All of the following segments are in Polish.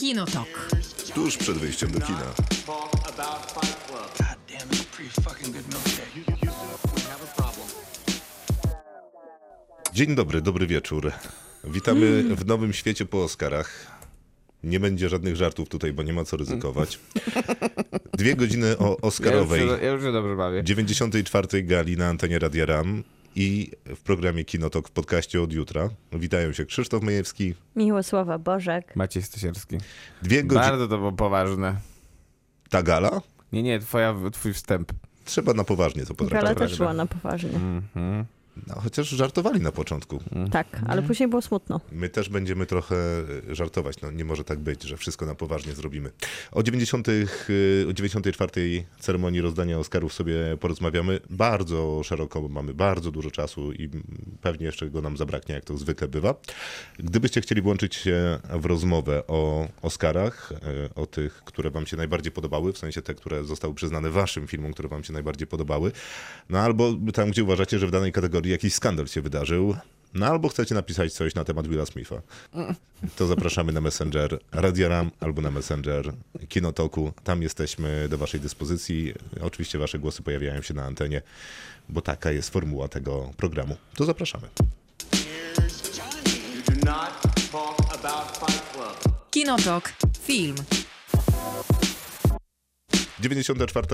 Kinotok. Tuż przed wyjściem do kina. Dzień dobry, dobry wieczór. Witamy w nowym świecie po Oscarach. Nie będzie żadnych żartów tutaj, bo nie ma co ryzykować. Dwie godziny o Oscarowej, Ja już, się, ja już się dobrze bawię. 94. gali na antenie Radia RAM i w programie Kinotok w podcaście od jutra. Witają się Krzysztof Majewski. Miłosława Bożek. Maciej Stasierski. Dwie godziny... Bardzo to było poważne. Ta gala? Nie, nie, twoja, twój wstęp. Trzeba na poważnie to Gala potraktować. też szła na poważnie. Mhm. No, chociaż żartowali na początku. Tak, ale później było smutno. My też będziemy trochę e, żartować. No, nie może tak być, że wszystko na poważnie zrobimy. O 90. y, o 94. ceremonii rozdania Oscarów sobie porozmawiamy. Bardzo szeroko, bo mamy bardzo dużo czasu i pewnie jeszcze go nam zabraknie, jak to zwykle bywa. Gdybyście chcieli włączyć się w rozmowę o Oscarach, e, o tych, które wam się najbardziej podobały, w sensie te, które zostały przyznane waszym filmom, które wam się najbardziej podobały, no albo tam, gdzie uważacie, że w danej kategorii jakiś skandal się wydarzył, no albo chcecie napisać coś na temat Willa Smitha, to zapraszamy na Messenger Radia Ram albo na Messenger Kinotoku. Tam jesteśmy do waszej dyspozycji. Oczywiście wasze głosy pojawiają się na antenie, bo taka jest formuła tego programu. To zapraszamy. Kinotok. Film. 94.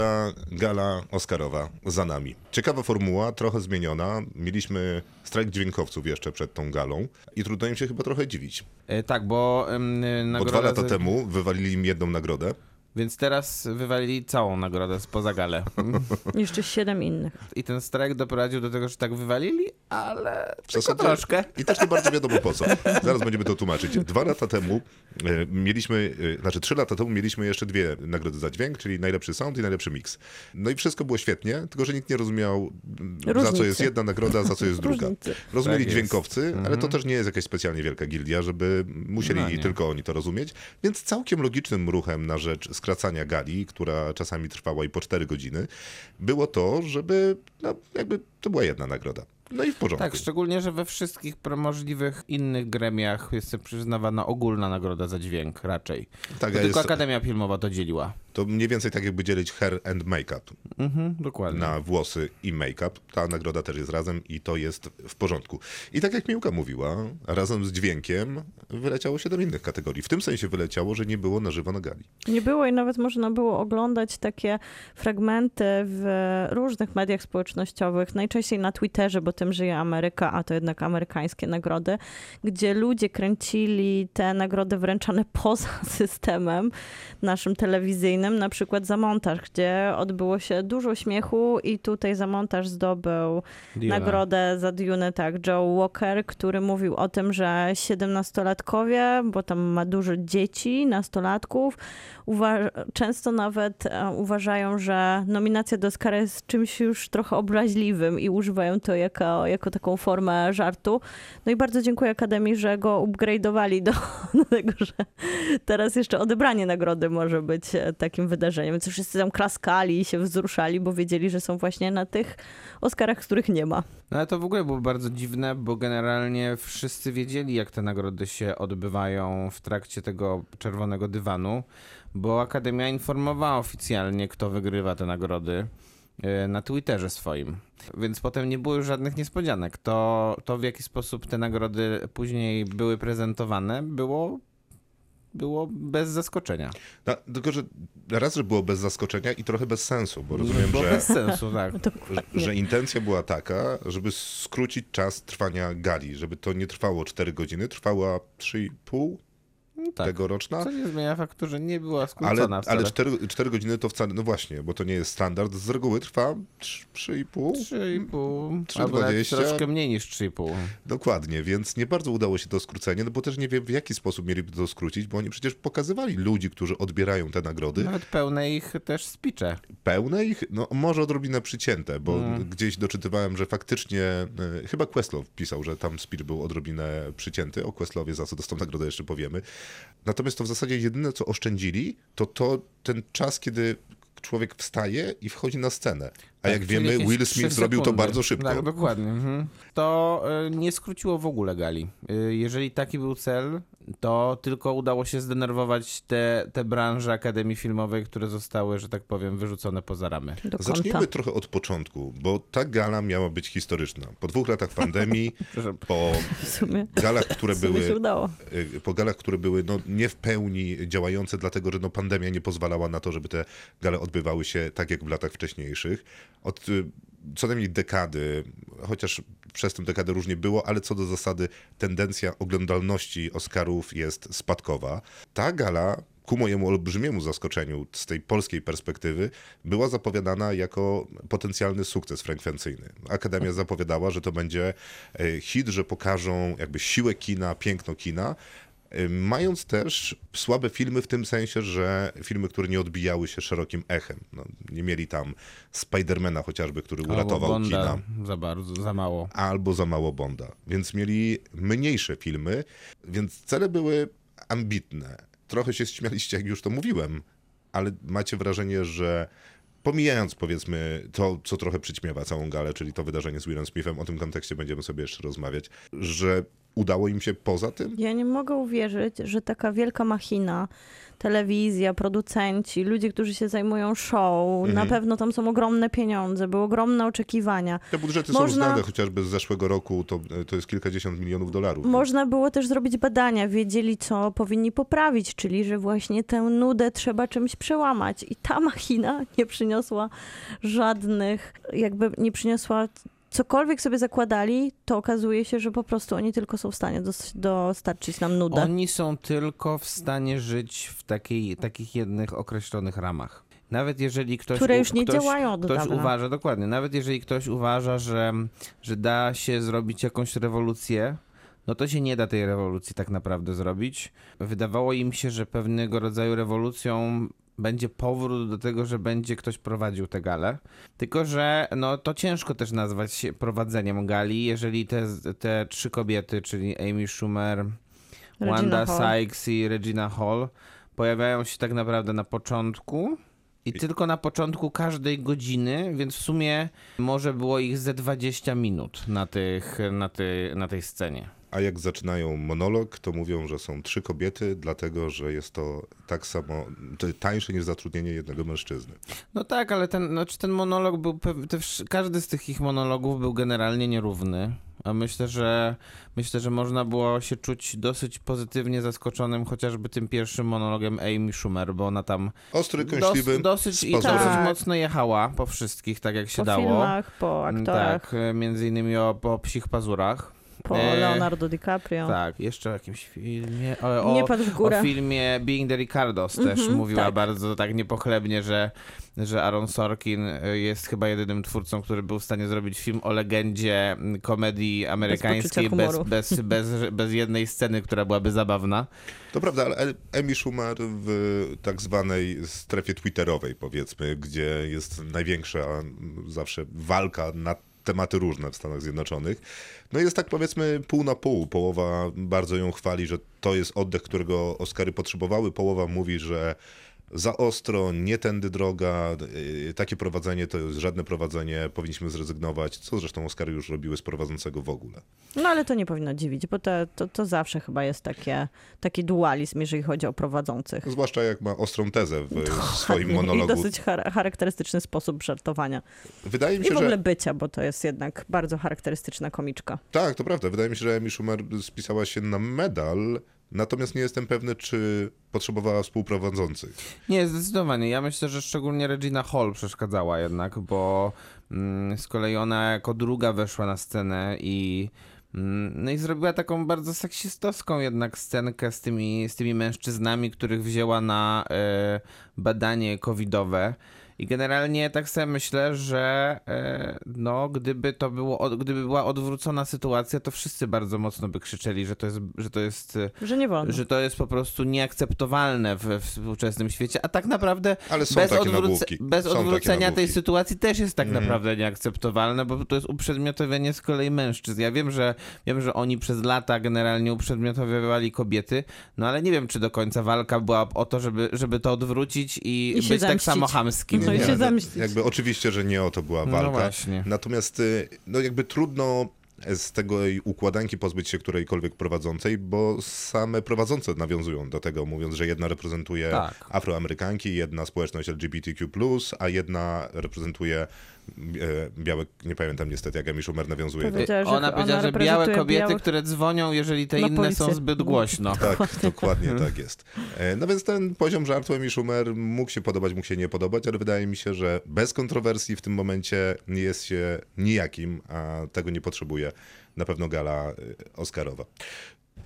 gala Oscarowa za nami. Ciekawa formuła, trochę zmieniona. Mieliśmy strajk dźwiękowców jeszcze przed tą galą i trudno im się chyba trochę dziwić. E, tak, bo ym, Bo nagroda... dwa lata temu wywalili im jedną nagrodę. Więc teraz wywalili całą nagrodę spoza galę. Jeszcze siedem innych. I ten strajk doprowadził do tego, że tak wywalili, ale W tylko troszkę. I też nie bardzo wiadomo po co. Zaraz będziemy to tłumaczyć. Dwa lata temu e, mieliśmy, e, znaczy trzy lata temu mieliśmy jeszcze dwie nagrody za dźwięk, czyli najlepszy sound i najlepszy mix. No i wszystko było świetnie, tylko że nikt nie rozumiał, m, za co Różnicy. jest jedna nagroda, za co jest druga. Różnicy. Rozumieli Tak dźwiękowcy, ale to też nie jest jakaś specjalnie wielka gildia, żeby musieli No tylko oni to rozumieć. Więc całkiem logicznym ruchem na rzecz skracania gali, która czasami trwała i po 4 godziny, było to, żeby no, jakby to była jedna nagroda. No i w porządku. Tak, szczególnie, że we wszystkich możliwych innych gremiach jest przyznawana ogólna nagroda za dźwięk raczej. Tak, tylko jest- Akademia Filmowa to dzieliła. To mniej więcej tak jakby dzielić hair and make-up Mhm, dokładnie. na włosy i make-up. Ta nagroda też jest razem i to jest w porządku. I tak jak Miłka mówiła, razem z dźwiękiem wyleciało siedem innych kategorii. W tym sensie wyleciało, że nie było na żywo na gali. Nie było i nawet można było oglądać takie fragmenty w różnych mediach społecznościowych, najczęściej na Twitterze, bo tym żyje Ameryka, a to jednak amerykańskie nagrody, gdzie ludzie kręcili te nagrody wręczane poza systemem naszym telewizyjnym, na przykład za montaż, gdzie odbyło się dużo śmiechu i tutaj za montaż zdobył Duna. nagrodę za Dune, tak, Joe Walker, który mówił o tym, że 17-latkowie, bo tam ma dużo dzieci, nastolatków, często nawet e, uważają, że nominacja do Oscara jest czymś już trochę obraźliwym i używają to jako, jako taką formę żartu. No i bardzo dziękuję Akademii, że go upgrade'owali do, do tego, że teraz jeszcze odebranie nagrody może być e, takim wydarzeniem. Więc wszyscy tam klaskali i się wzruszali, bo wiedzieli, że są właśnie na tych Oscarach, których nie ma. No ale to w ogóle było bardzo dziwne, bo generalnie wszyscy wiedzieli, jak te nagrody się odbywają w trakcie tego czerwonego dywanu, bo Akademia informowała oficjalnie, kto wygrywa te nagrody na Twitterze swoim. Więc potem nie było już żadnych niespodzianek. To, to w jaki sposób te nagrody później były prezentowane, było, było bez zaskoczenia. No, tylko, że raz, że było bez zaskoczenia i trochę bez sensu, bo rozumiem, było że, bez sensu, tak. że, że intencja była taka, żeby skrócić czas trwania gali, żeby to nie trwało 4 godziny, trwała 3,5 No tak. tegoroczna. Co nie zmienia faktu, że nie była Ale, skrócona wcale. ale 4, 4 godziny to wcale, no właśnie, bo to nie jest standard. Z reguły trwa 3,5. 3,5, 3,20. albo nawet troszkę mniej niż 3,5. Dokładnie, więc nie bardzo udało się to skrócenie, no bo też nie wiem w jaki sposób mieliby to skrócić, bo oni przecież pokazywali ludzi, którzy odbierają te nagrody. Nawet pełne ich też spicze. Pełne ich, no może odrobinę przycięte, bo Mm. gdzieś doczytywałem, że faktycznie, e, chyba Questlove pisał, że tam speech był odrobinę przycięty. O Questlowie za co dostał nagrodę jeszcze powiemy. Natomiast to w zasadzie jedyne, co oszczędzili, to to ten czas, kiedy człowiek wstaje i wchodzi na scenę. A Tak, jak wiemy, Will Smith zrobił to bardzo szybko. Tak, dokładnie. Mhm. To y, nie skróciło w ogóle gali. Y, jeżeli taki był cel, to tylko udało się zdenerwować te, te branże Akademii Filmowej, które zostały, że tak powiem, wyrzucone poza ramy. Zacznijmy trochę od początku, bo ta gala miała być historyczna. Po dwóch latach pandemii, po sumie, galach, które były y, po galach, które były no, nie w pełni działające, dlatego że no, pandemia nie pozwalała na to, żeby te gale odbywały się tak jak w latach wcześniejszych. Od y, co najmniej dekady, chociaż przez tę dekadę różnie było, ale co do zasady tendencja oglądalności Oscarów jest spadkowa. Ta gala ku mojemu olbrzymiemu zaskoczeniu z tej polskiej perspektywy była zapowiadana jako potencjalny sukces frekwencyjny. Akademia zapowiadała, że to będzie e, hit, że pokażą jakby siłę kina, piękno kina, mając też słabe filmy w tym sensie, że filmy, które nie odbijały się szerokim echem. No, nie mieli tam Spidermana chociażby, który uratował Albo kina Bonda za bardzo, za mało. albo za mało Bonda. Więc mieli mniejsze filmy, więc cele były ambitne. Trochę się śmialiście, jak już to mówiłem, ale macie wrażenie, że pomijając powiedzmy to, co trochę przyćmiewa całą galę, czyli to wydarzenie z Willem Smithem, o tym kontekście będziemy sobie jeszcze rozmawiać, że udało im się poza tym? Ja nie mogę uwierzyć, że taka wielka machina, telewizja, producenci, ludzie, którzy się zajmują show, Mhm. na pewno tam są ogromne pieniądze, były ogromne oczekiwania. Te budżety są Można- znane, chociażby z zeszłego roku to, to jest kilkadziesiąt milionów dolarów. Można było też zrobić badania, wiedzieli, co powinni poprawić, czyli że właśnie tę nudę trzeba czymś przełamać. I ta machina nie przyniosła żadnych, jakby nie przyniosła cokolwiek sobie zakładali, to okazuje się, że po prostu oni tylko są w stanie dos- dostarczyć nam nudę. Oni są tylko w stanie żyć w takiej, takich jednych określonych ramach. Nawet jeżeli ktoś. Które już nie ktoś, działają od Ktoś dawna. uważa, dokładnie, nawet jeżeli ktoś uważa, że, że da się zrobić jakąś rewolucję, no to się nie da tej rewolucji tak naprawdę zrobić. Wydawało im się, że pewnego rodzaju rewolucją będzie powrót do tego, że będzie ktoś prowadził tę galę. Tylko, że no, to ciężko też nazwać prowadzeniem gali, jeżeli te, te trzy kobiety, czyli Amy Schumer, Regina Wanda Hall. Sykes i Regina Hall pojawiają się tak naprawdę na początku i tylko na początku każdej godziny, więc w sumie może było ich ze 20 minut na, tych, na, ty, na tej scenie. A jak zaczynają monolog, to mówią, że są trzy kobiety, dlatego że jest to tak samo, to tańsze niż zatrudnienie jednego mężczyzny. No tak, ale ten, znaczy ten monolog był, każdy z tych ich monologów był generalnie nierówny. A myślę, że myślę, że można było się czuć dosyć pozytywnie zaskoczonym chociażby tym pierwszym monologiem Amy Schumer, bo ona tam Ostry, dos, kąśliwy, dosyć, z i dosyć Tak. mocno jechała po wszystkich, tak jak się po dało. filmach, po aktorach, Tak, między innymi o, po psich pazurach. Po e, Leonardo DiCaprio. Tak, jeszcze o jakimś filmie. O, Nie patrz w górę. o filmie Being the Ricardos też Mhm, mówiła tak. bardzo tak niepochlebnie, że, że Aaron Sorkin e, jest chyba jedynym twórcą, który był w stanie zrobić film o legendzie m, komedii amerykańskiej bez, humoru. bez, bez, bez jednej sceny, która byłaby zabawna. To prawda, ale Amy Schumer w tak zwanej strefie twitterowej, powiedzmy, gdzie jest największa mm, zawsze walka na tematy różne w Stanach Zjednoczonych. No jest tak powiedzmy pół na pół. Połowa bardzo ją chwali, że to jest oddech, którego Oscary potrzebowały. Połowa mówi, że za ostro, nie tędy droga, yy, takie prowadzenie to jest żadne prowadzenie, powinniśmy zrezygnować, co zresztą Oscary już robiły z prowadzącego w ogóle. No ale to nie powinno dziwić, bo to, to, to zawsze chyba jest takie, taki dualizm, jeżeli chodzi o prowadzących. Zwłaszcza jak ma ostrą tezę w swoim monologu. I dosyć char- charakterystyczny sposób żartowania. Wydaje mi I się, w ogóle że bycia, bo to jest jednak bardzo charakterystyczna komiczka. Tak, to prawda. Wydaje mi się, że Amy Schumer spisała się na medal, natomiast nie jestem pewny, czy potrzebowała współprowadzących. Nie, zdecydowanie. Ja myślę, że szczególnie Regina Hall przeszkadzała jednak, bo mm, z kolei ona jako druga weszła na scenę i mm, no i zrobiła taką bardzo seksistowską jednak scenkę z tymi, z tymi mężczyznami, których wzięła na e, badanie covidowe. I generalnie tak sobie myślę, że e, no, gdyby to było, gdyby była odwrócona sytuacja, to wszyscy bardzo mocno by krzyczeli, że to jest, że to jest e, Że nie wolno. że to jest po prostu nieakceptowalne w, w współczesnym świecie, a tak naprawdę bez, odwróce- bez odwrócenia tej sytuacji też jest tak Mhm. naprawdę nieakceptowalne, bo to jest uprzedmiotowienie z kolei mężczyzn. Ja wiem, że wiem, że oni przez lata generalnie uprzedmiotowiowali kobiety, no ale nie wiem, czy do końca walka była o to, żeby, żeby to odwrócić i, I być tak samo chamskim. No i Nie, się no, zemścić. jakby oczywiście, że nie o to była No walka. właśnie. Natomiast y, no jakby trudno z tej układanki pozbyć się którejkolwiek prowadzącej, bo same prowadzące nawiązują do tego, mówiąc, że jedna reprezentuje Tak. Afroamerykanki, jedna społeczność LGBTQ+, a jedna reprezentuje białe, nie pamiętam niestety, jak Amy Schumer nawiązuje do Powiedziała, że Ona powiedziała, że białe kobiety, białych- które dzwonią, jeżeli te Na inne są zbyt głośno. Tak, dokładnie tak jest. E, No więc ten poziom żartu Amy Schumer mógł się podobać, mógł się nie podobać, ale wydaje mi się, że bez kontrowersji w tym momencie nie jest się nijakim, a tego nie potrzebuje na pewno gala y, Oscarowa.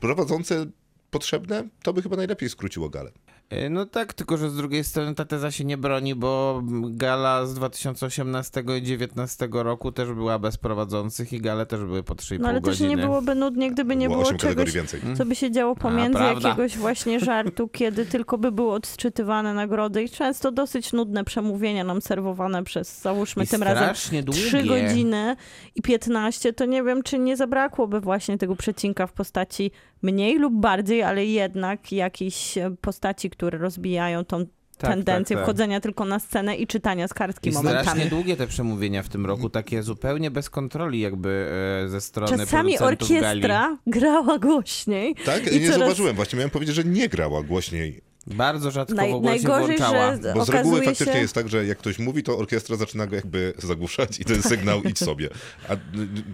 Prowadzące potrzebne, to by chyba najlepiej skróciło galę. E, No tak, tylko że z drugiej strony ta teza się nie broni, bo gala z 2018 i 2019 roku też była bez prowadzących i gale też były po 3,5 No ale też godziny. nie byłoby nudnie, gdyby nie Było było czegoś, więcej. co by się działo pomiędzy prawda. jakiegoś właśnie żartu, kiedy tylko by były odczytywane nagrody i często dosyć nudne przemówienia nam serwowane przez, załóżmy I tym razem, długie. 3 godziny i 15, to nie wiem, czy nie zabrakłoby właśnie tego przecinka w postaci mniej lub bardziej, ale jednak jakiejś e, postaci, które rozbijają tą Tak, tendencję tak, tak. wchodzenia tylko na scenę i czytania z kartki I momentami. strasznie długie te przemówienia w tym roku, takie zupełnie bez kontroli jakby e, ze strony Czasami producentów gali. orkiestra grała głośniej. Tak? I nie coraz- zauważyłem. Właśnie miałem powiedzieć, że nie grała głośniej. Bardzo rzadko Naj, w ogóle najgorzej, się włączała. że Bo z reguły faktycznie się... jest tak, że jak ktoś mówi, to orkiestra zaczyna go jakby zagłuszać i ten sygnał idź sobie. A y,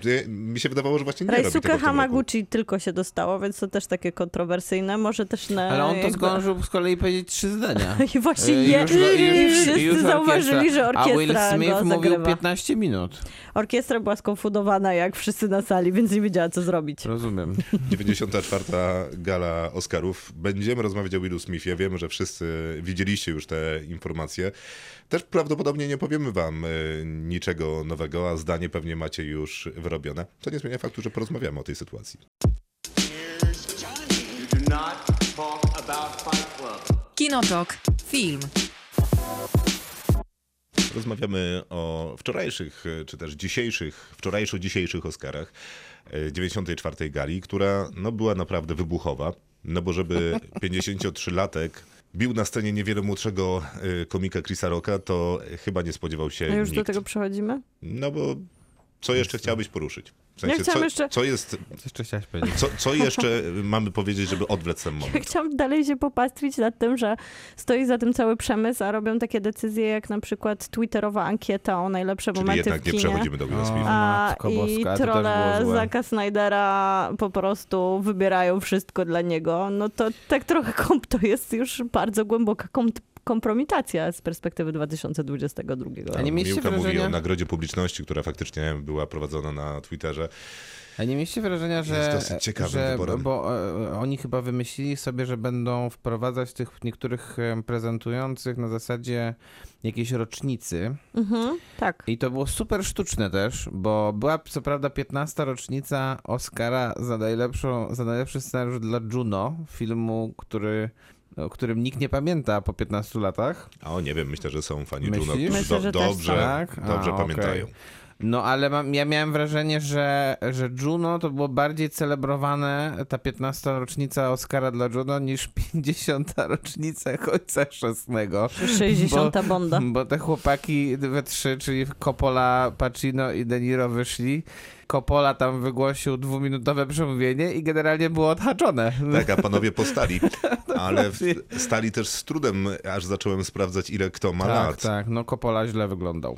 y, mi się wydawało, że właśnie nie Raisuke. Hamaguchi tylko się dostało, więc to też takie kontrowersyjne. Może też na. Ale on to jakby- zdążył z kolei powiedzieć trzy zdania. I właśnie je, już i wszyscy już zauważyli, że A Will orkiestra Smith go mówił zagrywa. 15 minut. Orkiestra była skonfundowana jak wszyscy na sali, więc nie wiedziała co zrobić. Rozumiem. 94. gala Oscarów. Będziemy rozmawiać o Willu Smithie. Wiemy, że wszyscy widzieliście już te informacje. Też prawdopodobnie nie powiemy wam y, niczego nowego, a zdanie pewnie macie już wyrobione. To nie zmienia faktu, że porozmawiamy o tej sytuacji. Kinotok. Film. Rozmawiamy o wczorajszych, y, czy też dzisiejszych, wczorajszo-dzisiejszych Oscarach y, 94. gali, która no, była naprawdę wybuchowa. No bo żeby 53-latek bił na scenie niewiele młodszego y, komika Chrisa Rocka, to chyba nie spodziewał się A już nikt. do tego przechodzimy? No bo co jeszcze chciałbyś poruszyć? W sensie, chciałam co, jeszcze- co jest, Co jeszcze chciałeś powiedzieć? co, co jeszcze mamy powiedzieć, żeby odwlec ten Ja moment? chciałam dalej się popastwić nad tym, że stoi za tym cały przemysł, a robią takie decyzje jak na przykład twitterowa ankieta o najlepsze Czyli momenty jednak w nie kinie. przechodzimy do Willa O. Smitha. A, Matko I trolle. Zaka Snydera po prostu wybierają wszystko dla niego. No to tak trochę komp to jest już bardzo głęboka kom kompromitacja z perspektywy 2022. A nie mieliście Miłka mówi o wrażenia, nagrodzie publiczności, która faktycznie była prowadzona na Twitterze. a nie mieliście wrażenia, że, Jest dosyć ciekawym że wyborem. bo e, oni chyba wymyślili sobie, że będą wprowadzać tych niektórych e, prezentujących na zasadzie jakiejś rocznicy. Mhm, tak. I to było super sztuczne też, bo była co prawda 15. rocznica Oscara za, najlepszą, za najlepszy scenariusz dla Juno, filmu, który, o którym nikt nie pamięta po 15 latach. O nie wiem, myślę, że są fani Myślisz? Juno, którzy Myślę, do, że też dobrze, tak. A, dobrze okej. pamiętają. No ale mam, ja miałem wrażenie, że, że Juno to było bardziej celebrowane, ta 15. rocznica Oscara dla Juno, niż 50. rocznica Ojca Chrzestnego. 60. Bonda. Bo te chłopaki we trzy, czyli Coppola, Pacino i De Niro wyszli. Coppola tam wygłosił dwuminutowe przemówienie i generalnie było odhaczone. Tak, a panowie postali. Ale w, stali też z trudem, aż zacząłem sprawdzać, ile kto ma tak, lat. tak, no Coppola źle wyglądał.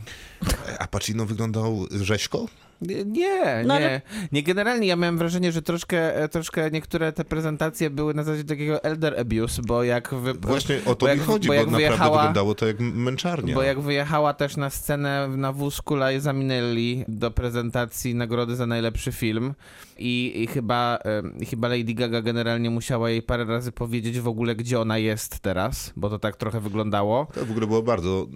A Pacino wyglądał rzeźko? Nie, nie, No nie. ale- nie. Generalnie ja miałem wrażenie, że troszkę, e, troszkę niektóre te prezentacje były na zasadzie takiego elder abuse, bo jak wy, Właśnie o to bo mi jak- chodzi, bo bo, jak naprawdę wyjechała- wyglądało to jak męczarnia. Bo jak wyjechała też na scenę na wózku Liza Minnelli do prezentacji nagrody za najlepszy film i, i chyba, em, chyba Lady Gaga generalnie musiała jej parę razy powiedzieć w ogóle, gdzie ona jest teraz, bo to tak trochę wyglądało. To w ogóle było bardzo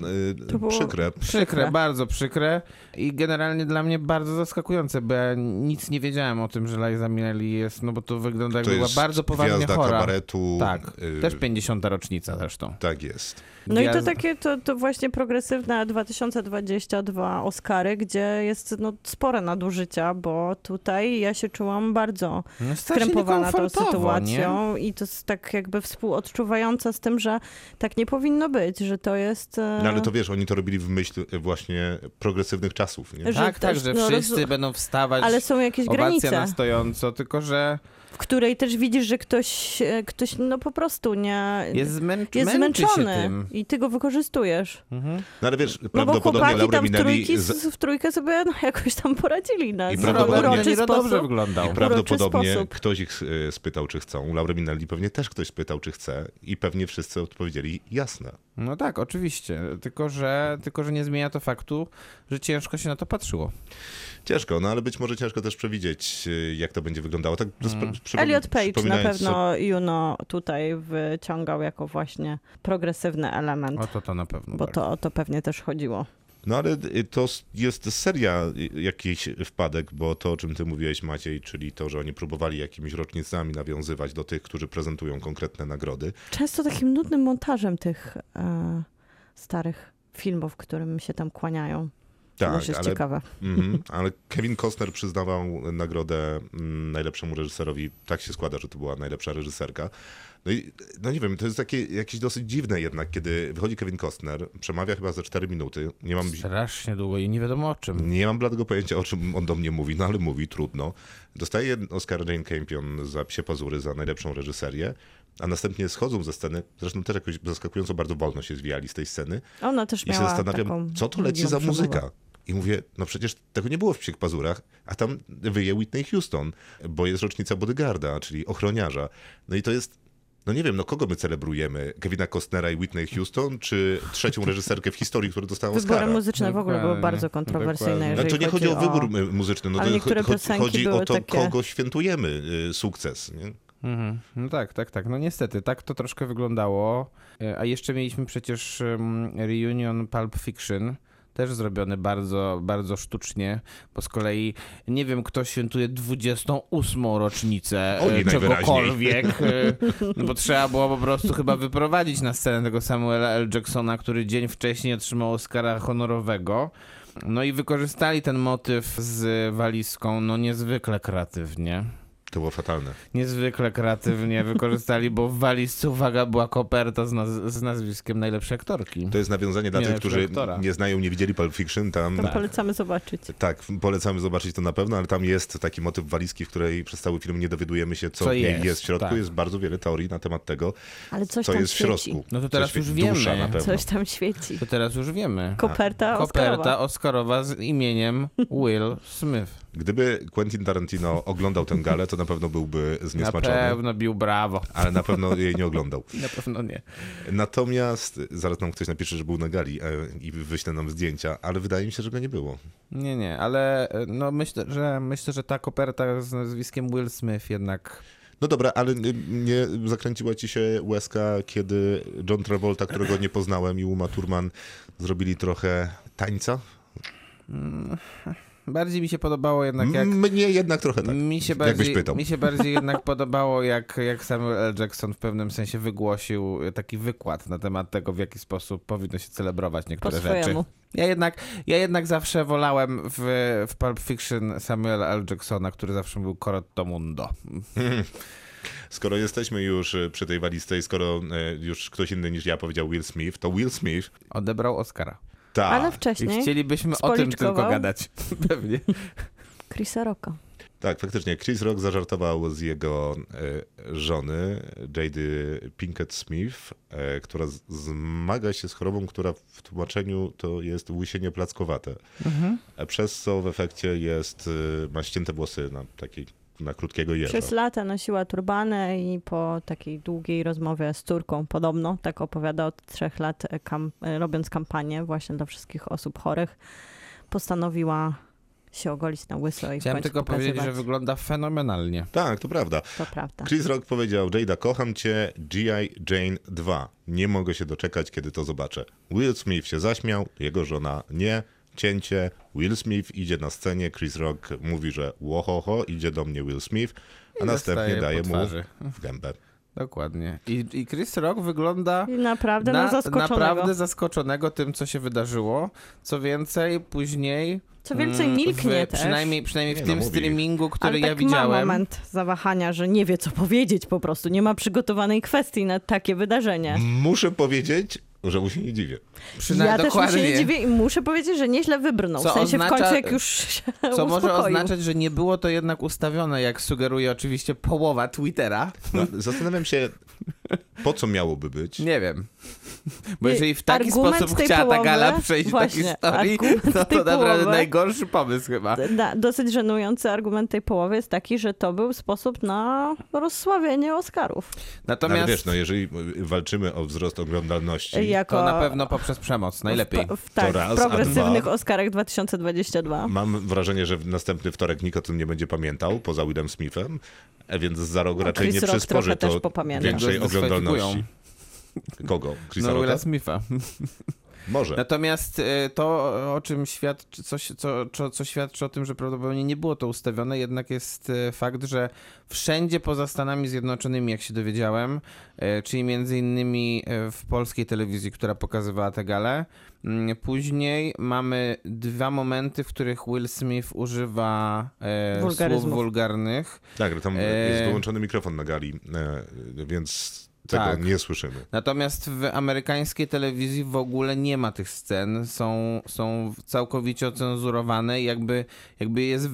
y, To było- przykre. Przykre, bardzo przykre i generalnie dla mnie bardzo zaskakujące, bo ja nic nie wiedziałem o tym, że Liza Minnelli jest, no bo to wygląda To jakby była jest bardzo poważnie chora. kabaretu. Tak, y, też 50. rocznica zresztą. Tak jest. No i to takie, to, to właśnie progresywne 2022 Oscary, gdzie jest no, spore nadużycia, bo tutaj ja się czułam bardzo No, skrępowana tą sytuacją i to jest tak jakby współodczuwająca z tym, że tak nie powinno być, że to jest... e, No ale to wiesz, oni to robili w myśl właśnie progresywnych czasów, nie? Nie? Że Tak, tak, też, że no, wszyscy rozu- będą wstawać. Ale są jakieś granice, na stojąco, tylko że w której też widzisz, że ktoś, e, ktoś no po prostu nie... jest, zmęcz, jest zmęczony tym. i ty go wykorzystujesz. Mhm. No ale wiesz, No bo prawdopodobnie Laura tam w, Minelli... trójki, z- w trójkę sobie no, jakoś tam poradzili na I z- prawdopodobnie- uroczy Niro dobrze sposób. wyglądał. I prawdopodobnie sposób. ktoś ich e, spytał, czy chcą. Laura Minelli pewnie też ktoś spytał, czy chce i pewnie wszyscy odpowiedzieli jasne. No tak, oczywiście. Tylko że, tylko, że nie zmienia to faktu, że ciężko się na to patrzyło. Ciężko, no ale być może ciężko też przewidzieć, e, jak to będzie wyglądało. Tak Mm. Elliot Page na pewno Juno tutaj wyciągał jako właśnie progresywny element, O to to na pewno. bo tak. to o to pewnie też chodziło. No ale y, to jest seria y, jakichś wpadek, bo to, o czym ty mówiłeś Maciej, czyli to, że oni próbowali jakimiś rocznicami nawiązywać do tych, którzy prezentują konkretne nagrody. Często takim nudnym montażem tych e, starych filmów, którym się tam kłaniają. To Tak, też jest ale, ciekawe. mhm, ale Kevin Costner przyznawał nagrodę mm, najlepszemu reżyserowi. Tak się składa, że to była najlepsza reżyserka. No i no nie wiem, to jest takie jakieś dosyć dziwne jednak, kiedy wychodzi Kevin Costner, przemawia chyba za 4 minuty. Nie mam, Strasznie długo i nie wiadomo o czym. Nie mam bladego pojęcia, o czym on do mnie mówi, no ale mówi, trudno. Dostaje Oscar Jane Campion za Psie Pazury, za najlepszą reżyserię, a następnie schodzą ze sceny, zresztą też jakoś zaskakująco bardzo wolno się zwijali z tej sceny Ona też i się miała zastanawiam, taką co to leci za przemowę. muzyka. I mówię, no przecież tego nie było w Psich Pazurach, a tam wyje Whitney Houston, bo jest rocznica Bodyguarda, czyli ochroniarza. No i to jest, no nie wiem, no kogo my celebrujemy? Kevina Costnera i Whitney Houston, czy trzecią reżyserkę w historii, która dostała Wybory Oscara? muzyczne w ogóle były bardzo kontrowersyjne, jeżeli to nie chodzi o wybór mu- muzyczny, no to cho- chodzi o to, takie- kogo świętujemy y, sukces. Nie? Mhm. No tak, tak, tak. No niestety, tak to troszkę wyglądało. E, A jeszcze mieliśmy przecież reunion Pulp Fiction. Też zrobiony bardzo, bardzo sztucznie, bo z kolei nie wiem, kto świętuje 28. rocznicę Oni e, najwyraźniej. czegokolwiek, e, no bo trzeba było po prostu chyba wyprowadzić na scenę tego Samuela L. Jacksona, który dzień wcześniej otrzymał Oscara honorowego. No i wykorzystali ten motyw z walizką, no niezwykle kreatywnie. To było fatalne. Niezwykle kreatywnie wykorzystali, bo w walizce, uwaga, była koperta z, naz- z nazwiskiem najlepszej aktorki. To jest nawiązanie dla tych, którzy aktora. nie znają, nie widzieli Pulp Fiction. Tam, Tam polecamy zobaczyć. tak, polecamy zobaczyć to na pewno, ale tam jest taki motyw walizki, w której przez cały film nie dowiadujemy się, co, Co w jest, jest w środku. tak. Jest bardzo wiele teorii na temat tego, Ale coś co tam jest w świeci. środku. No to teraz już wiemy. Dusza na pewno. Coś tam świeci. To teraz już wiemy. Koperta, Koperta Oscarowa. Oscarowa z imieniem Will Smith. Gdyby Quentin Tarantino oglądał tę galę, to na pewno byłby Na zniesmaczony, pewno bił brawo. ale na pewno jej nie oglądał. Na pewno nie. Natomiast zaraz nam ktoś napisze, że był na gali e, i wyśle nam zdjęcia, ale wydaje mi się, że go nie było. Nie, nie, ale e, no myślę, że myślę, że ta koperta z nazwiskiem Will Smith jednak No dobra, ale nie- nie zakręciła ci się łezka, kiedy John Travolta, którego nie poznałem, i Uma Thurman zrobili trochę tańca? Bardziej mi się podobało jednak jak Mnie jednak trochę tak. Mi się, Jakbyś bardziej, pytał. mi się bardziej jednak podobało, jak, jak Samuel L. Jackson w pewnym sensie wygłosił taki wykład na temat tego, w jaki sposób powinno się celebrować Po niektóre rzeczy. Ja jednak, ja jednak zawsze wolałem w, w Pulp Fiction Samuela L. Jacksona, który zawsze był Corotto Mundo. Skoro jesteśmy już e, przy tej walizce i skoro e, już ktoś inny niż ja powiedział Will Smith, to Will Smith, Odebrał Oscara. Tak. Ale I wcześniej chcielibyśmy o tym tylko gadać. Pewnie. Chrisa Rocka. Tak, faktycznie. Chris Rock zażartował z jego e, żony, Jady Pinkett Smith, e, która z- zmaga się z chorobą, która w tłumaczeniu to jest łysienie plackowate. E, Przez co w efekcie jest, ma ścięte włosy na takiej, na krótkiego jeża. Przez lata nosiła turbany i po takiej długiej rozmowie z córką podobno, tak opowiada od trzech lat, kam- robiąc kampanię właśnie dla wszystkich osób chorych, postanowiła się ogolić na łyso i Chciałem tylko powiedzieć, że pokazywać. wygląda fenomenalnie. Tak, to prawda. To prawda. Chris Rock powiedział, Jada, kocham cię, G.I. Jane 2. Nie mogę się doczekać, kiedy to zobaczę. Will Smith się zaśmiał, jego żona nie. Cięcie, Will Smith idzie na scenie, Chris Rock mówi, że łohoho, idzie do mnie Will Smith, a I następnie daje mu w gębę. Dokładnie. I, I Chris Rock wygląda naprawdę na, zaskoczonego. naprawdę zaskoczonego tym, co się wydarzyło. Co więcej, później. Co więcej, mm, milknie w, też. Przynajmniej, przynajmniej w Nie, tym no, streamingu, który Ale ja tak ma widziałem. moment zawahania, że nie wie, co powiedzieć po prostu. Nie ma przygotowanej kwestii na takie wydarzenie. Muszę powiedzieć, że mu się nie dziwię. Przyna- ja też mu się dokładnie. nie dziwię i muszę powiedzieć, że nieźle wybrnął. Co w sensie w oznacza- końcu, jak już się Co może uspokoił. oznaczać, że nie było to jednak ustawione, jak sugeruje oczywiście połowa Twittera. No, zastanawiam się, po co miałoby być. Nie wiem. Bo jeżeli w taki argument sposób chciała ta połowy- gala przejść właśnie, do historii, to, to naprawdę połowy- najgorszy pomysł chyba. Da, dosyć żenujący argument tej połowy jest taki, że to był sposób na rozsławienie Oscarów. Natomiast Ale wiesz, no jeżeli walczymy o wzrost oglądalności, Jako to na pewno poprzez przemoc, najlepiej. W, w, tak, raz, w progresywnych dwa- Oscarach 2022. mam wrażenie, że w następny wtorek nikt o tym nie będzie pamiętał, poza Willem Smithem, e, więc za rok No, raczej Chris nie Rock przysporzy to większej oglądalności. Kogo? Chrisa No, Willa Rocka? Smitha. Może. Natomiast e, to, o czym świadczy, co, co, co, co świadczy o tym, że prawdopodobnie nie było to ustawione, jednak jest e, fakt, że wszędzie poza Stanami Zjednoczonymi, jak się dowiedziałem, e, czyli między innymi w polskiej telewizji, która pokazywała tę galę, mm, później mamy dwa momenty, w których Will Smith używa e, słów wulgarnych. Tak, tam jest wyłączony mikrofon na gali, e, więc tego Tak. nie słyszymy. Natomiast w amerykańskiej telewizji w ogóle nie ma tych scen, są, są całkowicie ocenzurowane i jakby, jakby jest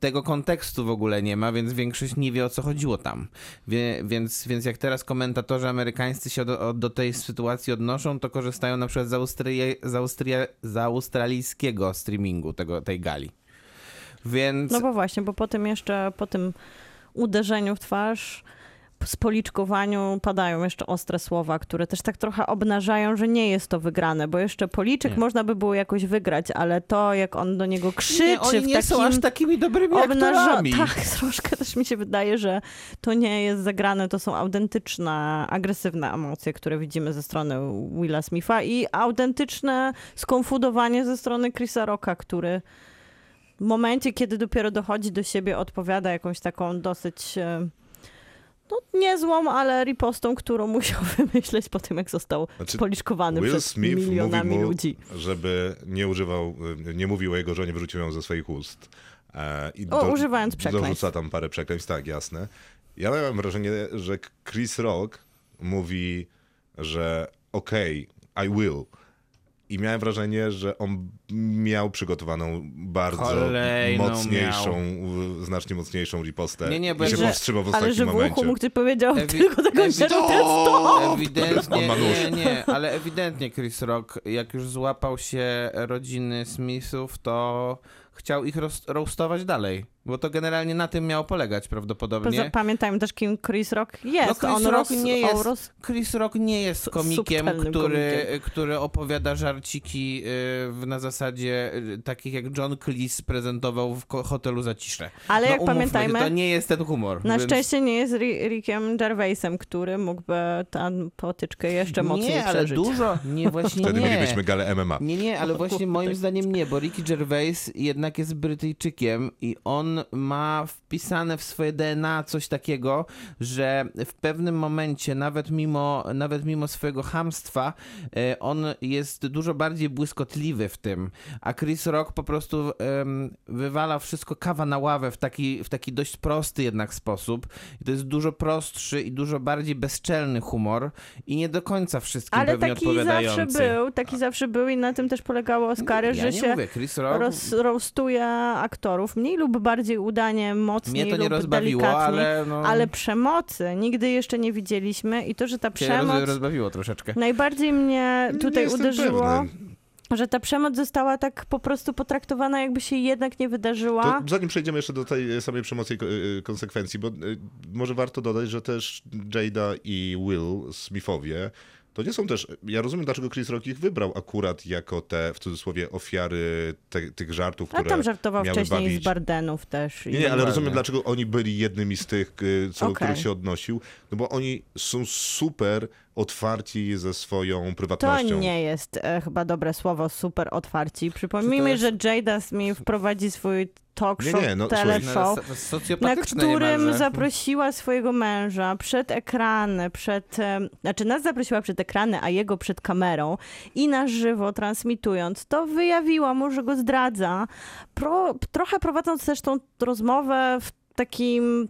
tego kontekstu w ogóle nie ma, więc większość nie wie o co chodziło tam. Wie, więc, więc jak teraz komentatorzy amerykańscy się do, do tej sytuacji odnoszą, to korzystają na przykład z, Austrii, z, Austria, z australijskiego streamingu tego, tej gali. Więc No bo właśnie, bo po tym jeszcze, po tym uderzeniu w twarz, spoliczkowaniu padają jeszcze ostre słowa, które też tak trochę obnażają, że nie jest to wygrane, bo jeszcze policzek Nie. można by było jakoś wygrać, ale to jak on do niego krzyczy nie, oni nie są aż takimi dobrymi obnaża... aktorami. Tak, troszkę też mi się wydaje, że to nie jest zagrane, to są autentyczne, agresywne emocje, które widzimy ze strony Willa Smitha i autentyczne skonfudowanie ze strony Chrisa Rocka, który w momencie, kiedy dopiero dochodzi do siebie, odpowiada jakąś taką dosyć e, no, niezłą, ale ripostą, którą musiał wymyśleć po tym, jak został Znaczy, spoliczkowany Will przez Smith mówi milionami mu, ludzi. żeby nie używał, y, nie mówił o jego żonie, wyrzucił ją ze swoich ust. E, I O, używając przekleństw. Dorzuca tam parę przekleństw, tak, jasne. Ja miałem wrażenie, że Chris Rock mówi, że okej, I will. I miałem wrażenie, że on miał przygotowaną bardzo Kolejną mocniejszą, y, znacznie mocniejszą ripostę. Nie, nie, bo I się że- powstrzymał w Ale ostatnim że w momencie. uchu mu ktoś powiedział Ewi- tylko tego, ewi- że to jest to! Ewidentnie, nie, nie, ale ewidentnie Chris Rock, jak już złapał się rodziny Smithów, to chciał ich roast- roastować dalej, bo to generalnie na tym miało polegać prawdopodobnie. Poza- Pamiętajmy też, kim Chris Rock jest. No, Chris on Rock roz, nie jest- roz, Chris Rock nie jest komikiem, który, komikiem. który opowiada żarciki y, na zasadzie y, takich jak John Cleese prezentował w hotelu Zacisze. Ale no, jak pamiętajmy, się, to nie jest ten humor. Na więc- szczęście nie jest Ri- Rickiem Gervaisem, który mógłby tę potyczkę jeszcze mocniej Nie, ale przeżyć. dużo, nie, właśnie Wtedy nie. mielibyśmy galę MMA. Nie, nie, ale właśnie moim zdaniem nie, bo Ricky Gervais jednak jest Brytyjczykiem i on ma wpisane w swoje DNA coś takiego, że w pewnym momencie, nawet mimo, nawet mimo swojego hamstwa, e, on jest dużo bardziej błyskotliwy w tym, a Chris Rock po prostu em, wywala wszystko kawa na ławę w taki, w taki dość prosty jednak sposób. I to jest dużo prostszy i dużo bardziej bezczelny humor i nie do końca wszystkim Ale pewnie taki zawsze był, taki zawsze był i na tym też polegały Oscary, Ja że się mówię, roastuje aktorów mniej lub bardziej udanie, mocniej mnie to nie lub rozbawiło, ale no... Ale przemocy nigdy jeszcze nie widzieliśmy i to, że ta cię roz, przemoc rozbawiło troszeczkę. najbardziej mnie Nie tutaj uderzyło, pewny. że ta przemoc została tak po prostu potraktowana, jakby się jednak nie wydarzyła. To zanim przejdziemy jeszcze do tej samej przemocy i ko- y, konsekwencji, bo y, może warto dodać, że też Jada i Will Smithowie to nie są też. Ja rozumiem, dlaczego Chris Rock ich wybrał akurat jako te w cudzysłowie ofiary te, tych żartów, A które tam żartował miały wcześniej bawić. z Bardenów też. Nie, nie, ale rozumiem, dlaczego oni byli jednymi z tych, y, co, do Okej. których się odnosił. No bo oni są super otwarci ze swoją To prywatnością. nie jest e, chyba dobre słowo, super otwarci. Przypomnijmy, jest- że Jada Smith prowadzi swój talk Nie, show, nie, no, słuchaj, No, teleshow, ale so- na socjopatyczne którym niemalże. zaprosiła swojego męża przed ekrany, przed, znaczy nas zaprosiła przed ekrany, a jego przed kamerą i na żywo transmitując, to wyjawiła mu, że go zdradza, Pro, trochę prowadząc też tą rozmowę w takim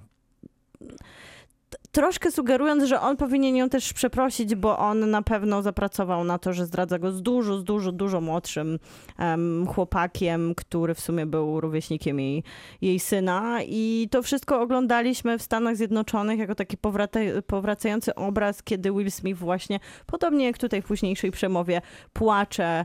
troszkę sugerując, że on powinien ją też przeprosić, bo on na pewno zapracował na to, że zdradza go z dużo, z dużo, dużo młodszym em, chłopakiem, który w sumie był rówieśnikiem jej, jej syna. I to wszystko oglądaliśmy w Stanach Zjednoczonych jako taki powraca- powracający obraz, kiedy Will Smith właśnie, podobnie jak tutaj w późniejszej przemowie, płacze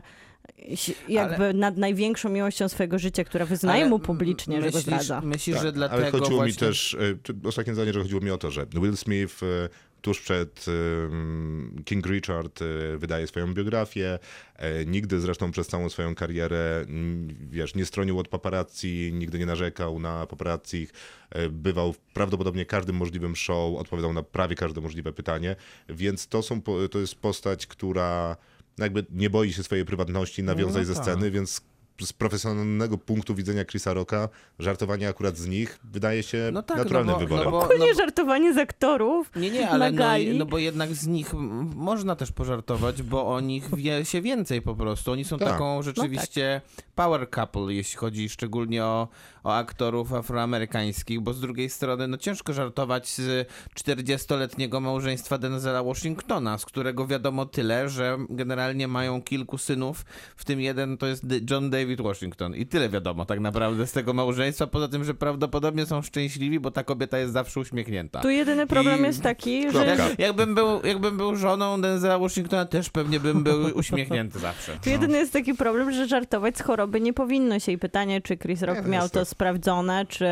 jakby nad największą miłością swojego życia, która wyznaje Ale mu publicznie, że go myślisz, zdradza. Myślisz, Tak, że dlatego ale chodziło właśnie... mi też, e, ostatnie zdanie, że chodziło mi o to, że Will Smith e, tuż przed em, King Richard e, wydaje swoją biografię, e, nigdy zresztą przez całą swoją karierę, mm, wiesz, nie stronił od paparazzi, nigdy nie narzekał na paparazzi, e, bywał w prawdopodobnie każdym możliwym show, odpowiadał na prawie każde możliwe pytanie, więc to, są, to jest postać, która jakby nie boi się swojej prywatności nawiązać No ze tak. sceny, więc z profesjonalnego punktu widzenia Chrisa Rocka, żartowanie akurat z nich wydaje się No tak, naturalnym no bo, wyborem. No bo, To no, nie żartowanie z aktorów. Nie, nie, ale no, no bo jednak z nich można też pożartować, bo o nich wie się więcej po prostu. Oni są Tak. taką rzeczywiście power couple, jeśli chodzi szczególnie o, o aktorów afroamerykańskich, bo z drugiej strony no ciężko żartować z 40-letniego małżeństwa Denzela Washingtona, z którego wiadomo tyle, że generalnie mają kilku synów, w tym jeden to jest John David Washington i tyle wiadomo tak naprawdę z tego małżeństwa, poza tym, że prawdopodobnie są szczęśliwi, bo ta kobieta jest zawsze uśmiechnięta. Tu jedyny problem I- jest taki, że Jak, jakbym, był, jakbym był żoną Denzela Washingtona, też pewnie bym był uśmiechnięty zawsze. Tu jedyny jest taki problem, że żartować z choroby nie powinno się i pytanie, czy Chris Rock miał to. Sprawdzone, czy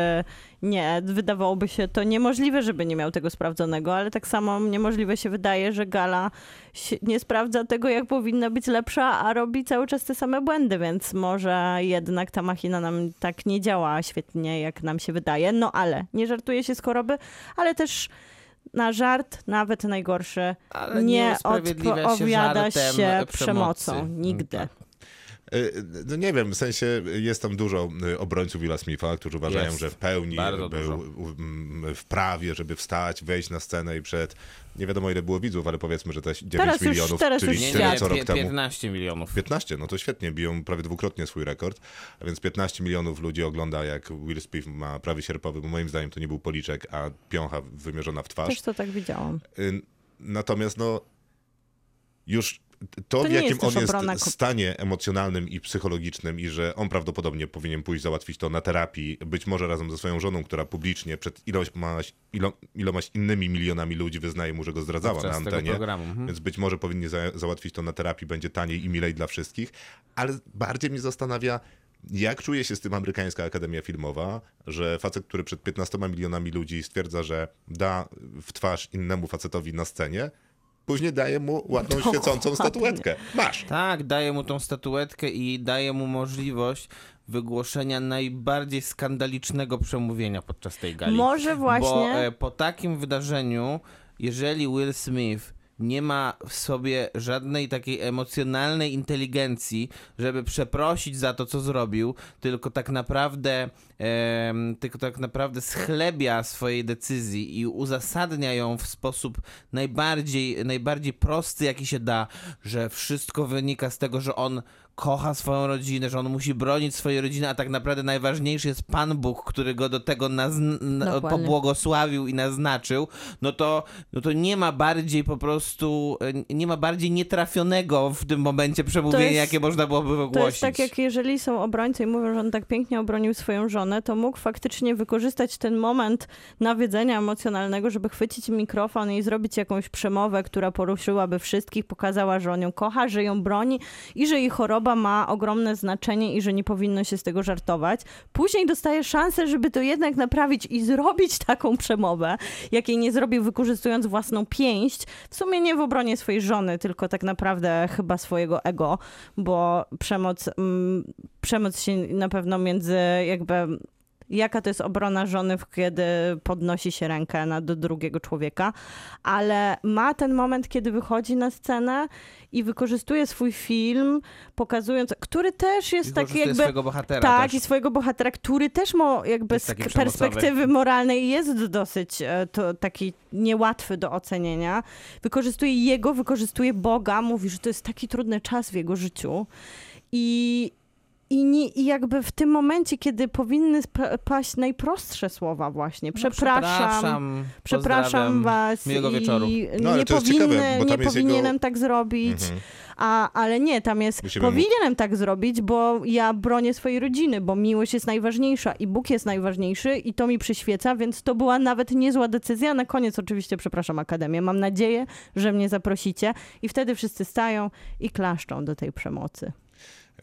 nie. Wydawałoby się to niemożliwe, żeby nie miał tego sprawdzonego, ale tak samo niemożliwe się wydaje, że Gala się- nie sprawdza tego, jak powinna być lepsza, a robi cały czas te same błędy, więc może jednak ta machina nam tak nie działa świetnie, jak nam się wydaje. No ale nie żartuje się z choroby, ale też na żart, nawet najgorszy, Ale nie się odpowiada się przemocy. przemocą. Nigdy. Tak. Y, No nie wiem, w sensie jest tam dużo y, obrońców Willa Smitha, którzy uważają, Jest. że w pełni Bardzo był dużo. w prawie, żeby wstać, wejść na scenę i przed, nie wiadomo ile było widzów, ale powiedzmy, że te 9 Teraz już- milionów, teraz czyli już Nie, tyle nie, co rok temu. 15 milionów. 15, no to świetnie, biją prawie dwukrotnie swój rekord, a więc 15 milionów ludzi ogląda, jak Will Smith ma prawie sierpowy, bo moim zdaniem to nie był policzek, a piącha wymierzona w twarz. Też to tak widziałam. Y, Natomiast no już to, To w jakim jest on jest obrona stanie emocjonalnym i psychologicznym i że on prawdopodobnie powinien pójść załatwić to na terapii, być może razem ze swoją żoną, która publicznie przed iloma, ilo, ilomaś innymi milionami ludzi wyznaje mu, że go zdradzała na Podczas tego antenie. programu. Mhm. Więc być może powinni za, załatwić to na terapii, będzie taniej i milej dla wszystkich, ale bardziej mnie zastanawia, jak czuje się z tym amerykańska Akademia Filmowa, że facet, który przed 15 milionami ludzi stwierdza, że da w twarz innemu facetowi na scenie, później daje mu ładną, świecącą statuetkę. Masz! Tak, daje mu tą statuetkę i daje mu możliwość wygłoszenia najbardziej skandalicznego przemówienia podczas tej gali. Może właśnie. Bo e, po takim wydarzeniu, jeżeli Will Smith nie ma w sobie żadnej takiej emocjonalnej inteligencji, żeby przeprosić za to, co zrobił, tylko tak naprawdę, em, tylko tak naprawdę schlebia swojej decyzji i uzasadnia ją w sposób najbardziej, najbardziej prosty, jaki się da, że wszystko wynika z tego, że on kocha swoją rodzinę, że on musi bronić swojej rodziny, a tak naprawdę najważniejszy jest Pan Bóg, który go do tego nazn- pobłogosławił i naznaczył, no to, no to nie ma bardziej po prostu, e, nie ma bardziej nietrafionego w tym momencie przemówienia, jest- jakie można byłoby wygłosić. To jest tak, jak jeżeli są obrońcy i mówią, że on tak pięknie obronił swoją żonę, to mógł faktycznie wykorzystać ten moment nawiedzenia emocjonalnego, żeby chwycić mikrofon i zrobić jakąś przemowę, która poruszyłaby wszystkich, pokazała, że on ją kocha, że ją broni i że jej choroba ma ogromne znaczenie i że nie powinno się z tego żartować. Później dostaje szansę, żeby to jednak naprawić i zrobić taką przemowę, jakiej nie zrobił wykorzystując własną pięść. W sumie nie w obronie swojej żony, tylko tak naprawdę chyba swojego ego, bo przemoc, mm, przemoc się na pewno między jakby jaka to jest obrona żony, kiedy podnosi się rękę na, do drugiego człowieka, ale ma ten moment, kiedy wychodzi na scenę i wykorzystuje swój film, pokazując, który też jest taki jakby... swojego bohatera Tak, też. i swojego bohatera, który też ma jakby z perspektywy moralnej jest dosyć e, to, taki niełatwy do ocenienia. Wykorzystuje jego, wykorzystuje Boga, mówi, że to jest taki trudny czas w jego życiu. I, i, nie, I jakby w tym momencie, kiedy powinny paść najprostsze słowa właśnie, No, przepraszam, przepraszam, przepraszam was Miłego i wieczoru. No, nie, ciekawe, powinny, bo nie jest jego- powinienem tak zrobić. Mhm. A, ale nie, tam jest, Musimy mu- powinienem tak zrobić, bo ja bronię swojej rodziny, bo miłość jest najważniejsza i Bóg jest najważniejszy i to mi przyświeca, więc to była nawet niezła decyzja. Na koniec oczywiście przepraszam Akademię. Mam nadzieję, że mnie zaprosicie i wtedy wszyscy stają i klaszczą do tej przemocy.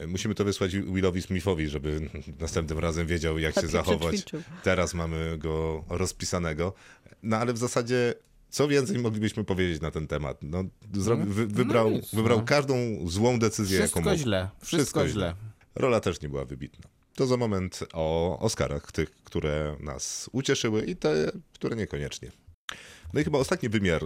Musimy to wysłać Willowi Smithowi, żeby następnym razem wiedział, jak się zachować. Teraz mamy go rozpisanego. No ale w zasadzie, co więcej moglibyśmy powiedzieć na ten temat? No, zrobi, wy, wybrał, nic, wybrał no. każdą złą decyzję, jaką Wszystko mógł. źle, wszystko, źle. Rola też nie była wybitna. To za moment o Oscarach, tych, które nas ucieszyły i te, które niekoniecznie. No i chyba ostatni wymiar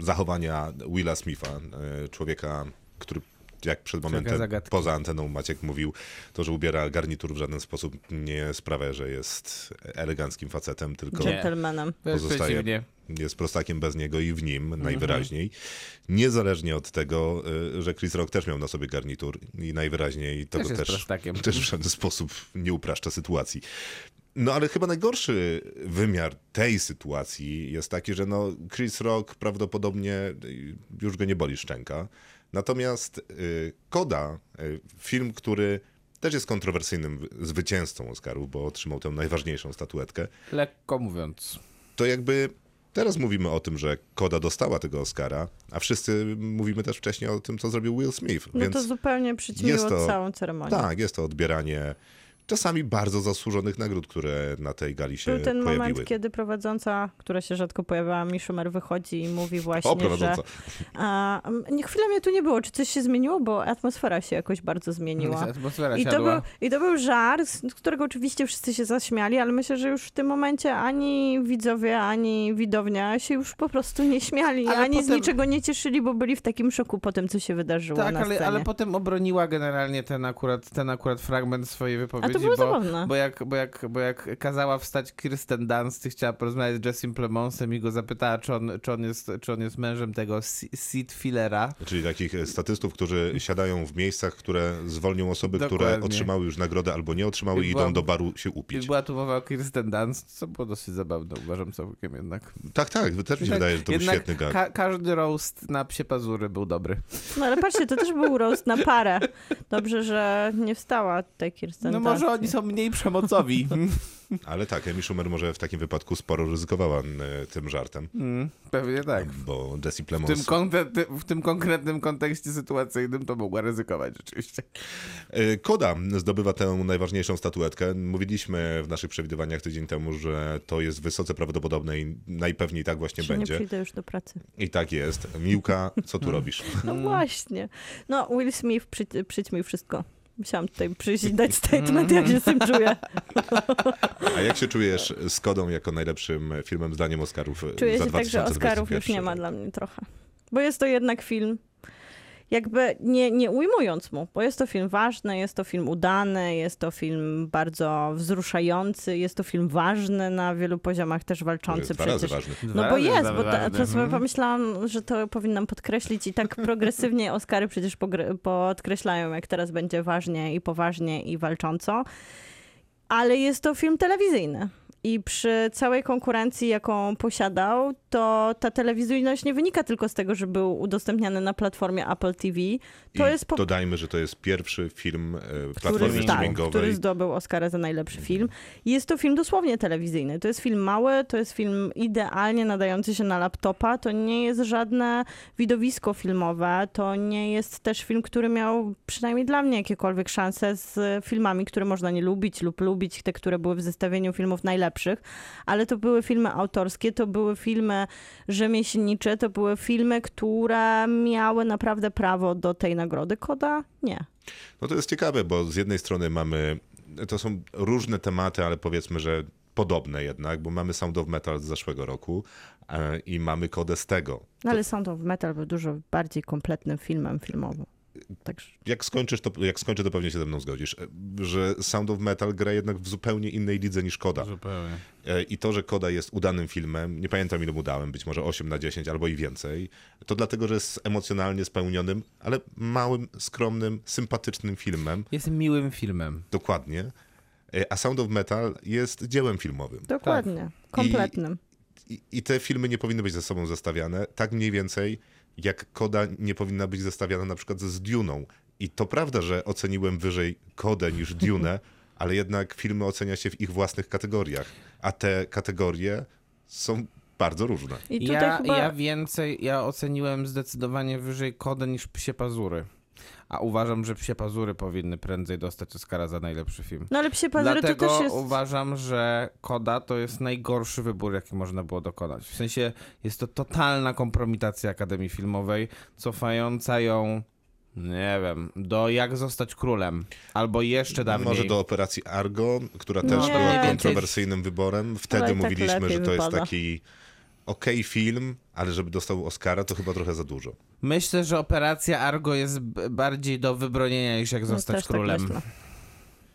zachowania Willa Smitha, e, człowieka, który jak przed momentem poza anteną Maciek mówił, to, że ubiera garnitur w żaden sposób nie sprawia, że jest eleganckim facetem, tylko. Wręcz Pozostaje. jest prostakiem bez niego i w nim Mhm. najwyraźniej. Niezależnie od tego, y, że Chris Rock też miał na sobie garnitur i najwyraźniej to Też też, prostakiem. też w żaden sposób nie upraszcza sytuacji. No ale chyba najgorszy wymiar tej sytuacji jest taki, że no Chris Rock prawdopodobnie y, już go nie boli szczęka. Natomiast y, Koda, y, film, który też jest kontrowersyjnym wy- zwycięzcą Oscarów, bo otrzymał tę najważniejszą statuetkę, Lekko mówiąc. to jakby teraz mówimy o tym, że Koda dostała tego Oscara, a wszyscy mówimy też wcześniej o tym, co zrobił Will Smith. No więc to zupełnie przyćmiło to- całą ceremonię. tak, jest to odbieranie czasami bardzo zasłużonych nagród, które na tej gali się Był ten pojawiły. moment, kiedy prowadząca, która się rzadko pojawiała, mi Schumer wychodzi i mówi właśnie, O, że... prowadząca. A, m, nie, chwilę mnie tu nie było. Czy coś się zmieniło? Bo atmosfera się jakoś bardzo zmieniła. Atmosfera I to, był. I to był żart, z którego oczywiście wszyscy się zaśmiali, ale myślę, że już w tym momencie ani widzowie, ani widownia się już po prostu nie śmiali, Ale ani z potem- niczego nie cieszyli, bo byli w takim szoku po tym, co się wydarzyło Tak, na ale, scenie. ale potem obroniła generalnie ten akurat, ten akurat fragment swojej A to było bo, zabawne. bo, jak, bo, jak, bo jak kazała wstać Kirsten Dunst i chciała porozmawiać z Jessim Plemonsem i go zapytała, czy on, czy on, jest, czy on jest mężem tego Si- Sid Fillera. Czyli takich e, statystów, którzy siadają w miejscach, które zwolnią osoby, które Dokładnie. otrzymały już nagrodę albo nie otrzymały I i była- idą do baru się I upić. była tu mowa o Kirsten Dunst, co było dosyć zabawne, uważam całkiem jednak. Tak, tak, też mi się wydaje, że to był świetny gag. ka- każdy roast na psie pazury był dobry. No ale patrzcie, to też był roast na parę. Dobrze, że nie wstała tutaj Kirsten No może Oni są mniej przemocowi. Ale tak, Amy Schumer może w takim wypadku sporo ryzykowała tym żartem, Mm, Pewnie tak. bo Jesse W tym, Plemons... konkre- w tym konkretnym kontekście sytuacyjnym to mogła ryzykować rzeczywiście. E, Koda zdobywa tę najważniejszą statuetkę. Mówiliśmy w naszych przewidywaniach tydzień temu, że to jest wysoce prawdopodobne i najpewniej tak właśnie Czy nie będzie. przyjdę już do pracy. I tak jest. Miłka, co tu robisz? No właśnie. No, Will Smith, przy, przyjdź mi wszystko. Musiałam tutaj przyjść i dać statement, jak się z tym czuję. A jak się czujesz z Kodą jako najlepszym filmem zdaniem Oscarów Czuję za się tak, że 2021? Oscarów już nie ma dla mnie trochę. Bo jest to jednak film, jakby nie, nie ujmując mu, bo jest to film ważny, jest to film udany, jest to film bardzo wzruszający, jest to film ważny na wielu poziomach, też walczący jest dwa razy przecież. ważny. No bo jest, bo ta, to sobie Mhm. pomyślałam, że to powinnam podkreślić i tak progresywnie Oscary przecież podkreślają, jak teraz będzie ważnie i poważnie i walcząco. Ale jest to film telewizyjny. I przy całej konkurencji, jaką posiadał, to ta telewizyjność nie wynika tylko z tego, że był udostępniany na platformie Apple TV. To I jest po dodajmy, że to jest pierwszy film e, który, platformy tak, streamingowej. który zdobył Oscara za najlepszy film. Jest to film dosłownie telewizyjny. To jest film mały, to jest film idealnie nadający się na laptopa. To nie jest żadne widowisko filmowe. To nie jest też film, który miał przynajmniej dla mnie jakiekolwiek szanse z filmami, które można nie lubić lub lubić, te, które były w zestawieniu filmów najlepszych. Ale to były filmy autorskie, to były filmy rzemieślnicze, to były filmy, które miały naprawdę prawo do tej nagrody. Koda? Nie. No to jest ciekawe, bo z jednej strony mamy to są różne tematy, ale powiedzmy, że podobne jednak, bo mamy Sound of Metal z zeszłego roku e, i mamy kodę z tego. No ale Sound of Metal był dużo bardziej kompletnym filmem filmowym. Także Jak skończysz, to, jak skończę, to pewnie się ze mną zgodzisz, że Sound of Metal gra jednak w zupełnie innej lidze niż Koda. Zupełnie. E, I to, że Koda jest udanym filmem, nie pamiętam ile mu dałem, być może 8 na 10 albo i więcej, to dlatego, że jest emocjonalnie spełnionym, ale małym, skromnym, sympatycznym filmem. Jest miłym filmem. Dokładnie. E, A Sound of Metal jest dziełem filmowym. dokładnie, kompletnym. I, I te filmy nie powinny być ze sobą zestawiane. Tak mniej więcej jak Koda nie powinna być zestawiana na przykład z Duną. I to prawda, że oceniłem wyżej Kodę niż Dune, ale jednak filmy ocenia się w ich własnych kategoriach. A te kategorie są bardzo różne. I tutaj Ja, chyba... ja więcej, ja oceniłem zdecydowanie wyżej kodę niż Psie Pazury. A uważam, że Psie Pazury powinny prędzej dostać Oscara za najlepszy film. No ale Psie Pazury to Dlatego też jest... uważam, że Koda to jest najgorszy wybór, jaki można było dokonać. W sensie jest to totalna kompromitacja Akademii Filmowej, cofająca ją, nie wiem, do Jak zostać królem. Albo jeszcze dawniej. Może do operacji Argo, która No, też nie. była kontrowersyjnym wyborem. Wtedy tak mówiliśmy, że to jest wypada. taki okej film, ale żeby dostał Oscara, to chyba trochę za dużo. Myślę, że operacja Argo jest bardziej do wybronienia niż Jak No, zostać tak królem. myślę.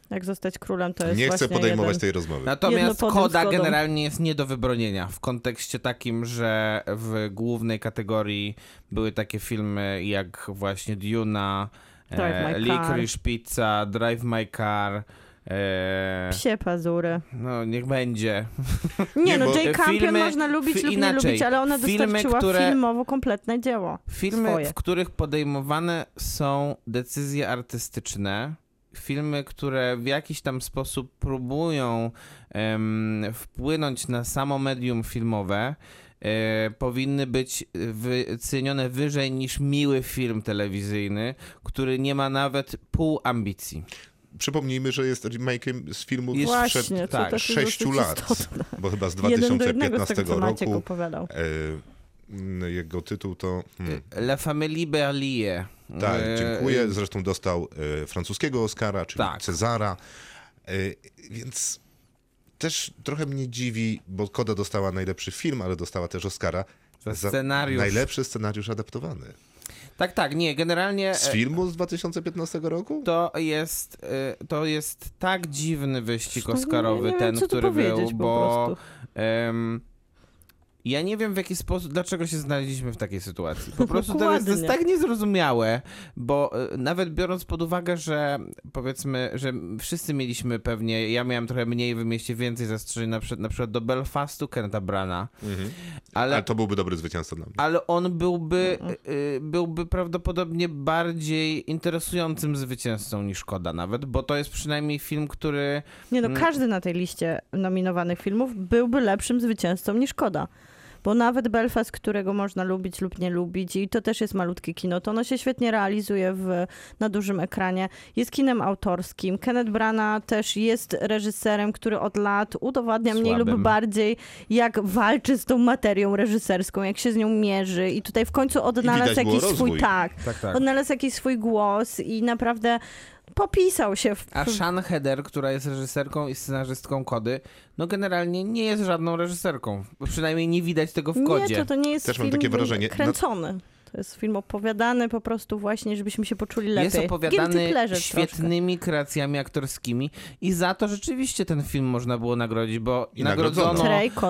Jak zostać królem to jest Nie chcę podejmować jeden... tej rozmowy. Natomiast Koda Kodą. generalnie jest nie do wybronienia w kontekście takim, że w głównej kategorii były takie filmy jak właśnie Duna, Drive My e, Car. Licorice Pizza, Drive My Car. E, Psie Pazury. no, niech będzie. Nie, no Jay Campion filmy- można lubić lub inaczej. nie lubić, ale ona Filmy, dostarczyła które- filmowo kompletne dzieło. Filmy, Swoje. w których podejmowane są decyzje artystyczne, filmy, które w jakiś tam sposób próbują em, wpłynąć na samo medium filmowe, e, powinny być wycenione wyżej niż miły film telewizyjny, który nie ma nawet pół ambicji. Przypomnijmy, że jest remake'iem z filmu Jest Właśnie, sprzed tak, też jest sześciu dosyć lat, istotne. bo chyba z Jeden do jednego z 2015 tego, roku. opowiadał. E, mm, jego tytuł to... Hmm, La Famille Berlier. tak, E, dziękuję. Zresztą dostał e, francuskiego Oscara, czyli Tak. Cezara. E, więc też trochę mnie dziwi, bo Koda dostała najlepszy film, ale dostała też Oscara Za scenariusz. najlepszy scenariusz adaptowany. Tak, tak, nie, generalnie... Z e, filmu z 2015 roku? To jest, y, to jest tak dziwny wyścig Oscarowy, nie, nie ten, który był, bo ja nie wiem w jaki sposób, dlaczego się znaleźliśmy w takiej sytuacji. Po prostu to jest, to jest tak niezrozumiałe, bo y, nawet biorąc pod uwagę, że powiedzmy, że wszyscy mieliśmy pewnie, ja miałem trochę mniej, wy mieliście więcej zastrzeżeń, na przykład, na przykład do Belfastu Kenta Brana, Mhm. ale Ale to byłby dobry zwycięzca dla mnie. ale on byłby, y, byłby prawdopodobnie bardziej interesującym zwycięzcą niż Koda nawet, bo to jest przynajmniej film, który... Nie no, Mm. każdy na tej liście nominowanych filmów byłby lepszym zwycięzcą niż Koda. Bo nawet Belfast, którego można lubić lub nie lubić, i to też jest malutkie kino, to ono się świetnie realizuje w, na dużym ekranie. Jest kinem autorskim. Kenneth Branagh też jest reżyserem, który od lat udowadnia mniej lub Słabym. bardziej, jak walczy z tą materią reżyserską, jak się z nią mierzy. I tutaj w końcu odnalazł jakiś swój tak, Tak, tak. odnalazł jakiś swój głos i naprawdę popisał się w, A Shan Heder, która jest reżyserką i scenarzystką Kody, no generalnie nie jest żadną reżyserką. Przynajmniej nie widać tego w Kodzie. Nie, to, to nie jest Też mam film takie wrażenie- kręcony. To jest film opowiadany po prostu właśnie, żebyśmy się poczuli lepiej. Jest opowiadany świetnymi kreacjami aktorskimi i za to rzeczywiście ten film można było nagrodzić, bo I nagrodzono,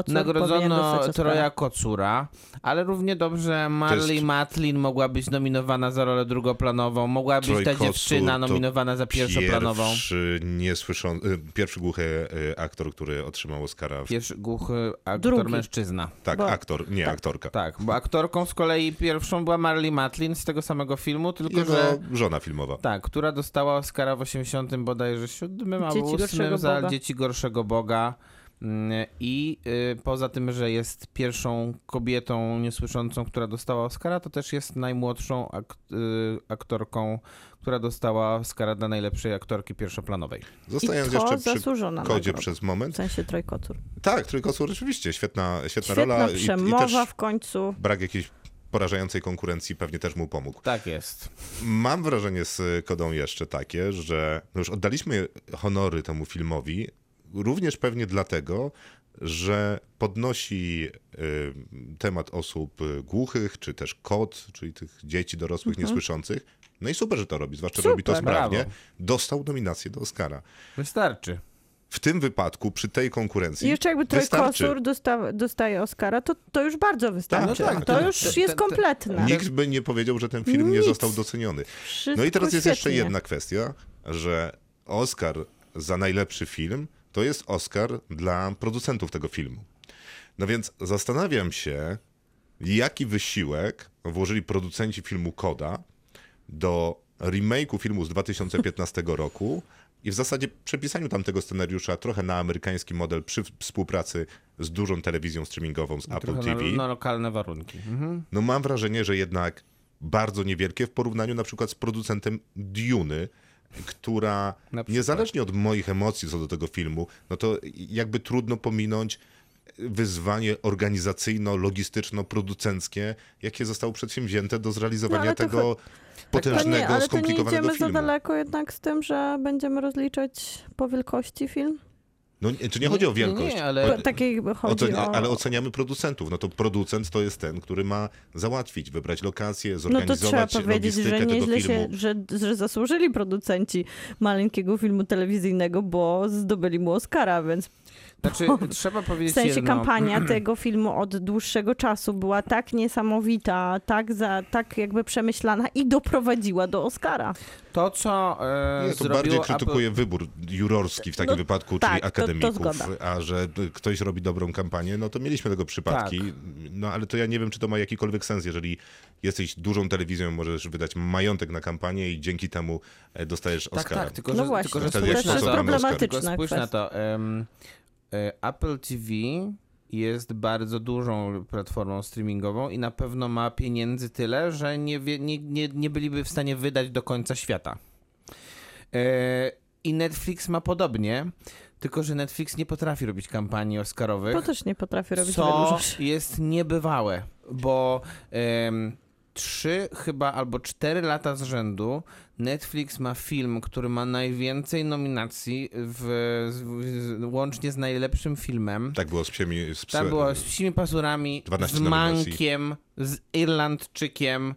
nagrodzono. Kocur. Troja Kocura, ale równie dobrze Marley jest- Matlin mogła być nominowana za rolę drugoplanową, mogła być Troy ta Kocur dziewczyna nominowana za pierwszoplanową. Pierwszy, niesłyszą, y, pierwszy głuchy y, aktor, który otrzymał Oscara. W... Pierwszy głuchy aktor Drugi. mężczyzna. Tak, bo- aktor, nie aktorka. Tak, bo aktorką z kolei pierwszą była Marley Matlin z tego samego filmu, tylko Jego że... żona filmowa. Tak, która dostała Oscara w 80 bodajże 7 albo Dzieci 8 Gorszego za Boga. Dzieci Gorszego Boga. Mm, I y, poza tym, że jest pierwszą kobietą niesłyszącą, która dostała Oscara, to też jest najmłodszą ak- y, aktorką, która dostała Oscara dla najlepszej aktorki pierwszoplanowej. Zostając I to jeszcze przy kodzie przez W moment. sensie Troy Kocur. Tak, Trójkosur rzeczywiście, świetna, świetna, Świetna rola. i- przemowa I, też w końcu. brak jakiejś porażającej konkurencji pewnie też mu pomógł. Tak jest. Mam wrażenie z Kodą jeszcze takie, że no już oddaliśmy honory temu filmowi, również pewnie dlatego, że podnosi y, temat osób głuchych, czy też kod, czyli tych dzieci dorosłych niesłyszących. No i super, że to robi, zwłaszcza, że robi to sprawnie. brawo. Dostał nominację do Oscara. Wystarczy. W tym wypadku, przy tej konkurencji, I jeszcze jakby. Trojkosur dosta, dostaje Oscara, to, to już bardzo wystarczy. Tak, tak, to to- już to- jest kompletne. Nikt by nie powiedział, że ten film nie Nic. został doceniony. Wszystko No i teraz jest jeszcze świetnie. jedna kwestia, że Oscar za najlepszy film to jest Oscar dla producentów tego filmu. No więc zastanawiam się, jaki wysiłek włożyli producenci filmu Koda do remake'u filmu z 2015 roku i w zasadzie przepisaniu tamtego scenariusza trochę na amerykański model przy współpracy z dużą telewizją streamingową z Apple Trochę TV. na, na lokalne warunki. Mhm. No mam wrażenie, że jednak bardzo niewielkie w porównaniu na przykład z producentem Duny, która niezależnie od moich emocji co do tego filmu, no to jakby trudno pominąć wyzwanie organizacyjno-logistyczno-producenckie, jakie zostało przedsięwzięte do zrealizowania No, ale to tego To potężnego, nie, ale to nie skomplikowanego idziemy za filmu. daleko jednak z tym, że będziemy rozliczać po wielkości film? No, nie- czy nie chodzi o Nie, nie, wielkość? nie, ale- Po, takiej chodzi Ocenia, o... Ale oceniamy producentów. No to producent to jest ten, który ma załatwić, wybrać lokację, No to zorganizować trzeba powiedzieć, logistykę że tego nieźle filmu. się, że, że zasłużyli producenci maleńkiego filmu telewizyjnego, bo zdobyli mu Oscara, więc Znaczy, trzeba w powiedzieć sensie jedno. kampania tego filmu od dłuższego czasu była tak niesamowita, tak, za, tak jakby przemyślana i doprowadziła do Oscara. To, co e, Nie, to bardziej Apple... krytykuje wybór jurorski w takim No, wypadku, tak, czyli to- to akademików, zgoda. a że ktoś robi dobrą kampanię, no to mieliśmy tego przypadki. Tak. No ale to ja nie wiem, czy to ma jakikolwiek sens, jeżeli jesteś dużą telewizją, możesz wydać majątek na kampanię i dzięki temu e, dostajesz Tak, Oscara. tak, tylko No że, właśnie, tylko, że to jest Tylko spójrz na to. e, Apple TV jest bardzo dużą platformą streamingową i na pewno ma pieniędzy tyle, że nie, nie, nie, nie byliby w stanie wydać do końca świata. E, I Netflix ma podobnie, tylko że Netflix nie potrafi robić kampanii Oscarowych. To też nie potrafię robić co jest niebywałe, bo trzy chyba albo cztery lata z rzędu Netflix ma film, który ma najwięcej nominacji w, z, z, łącznie z najlepszym filmem. Tak było z psiemi... Z Tam pse- było z psimi pazurami, 12 z nominacji. Mankiem, z Irlandczykiem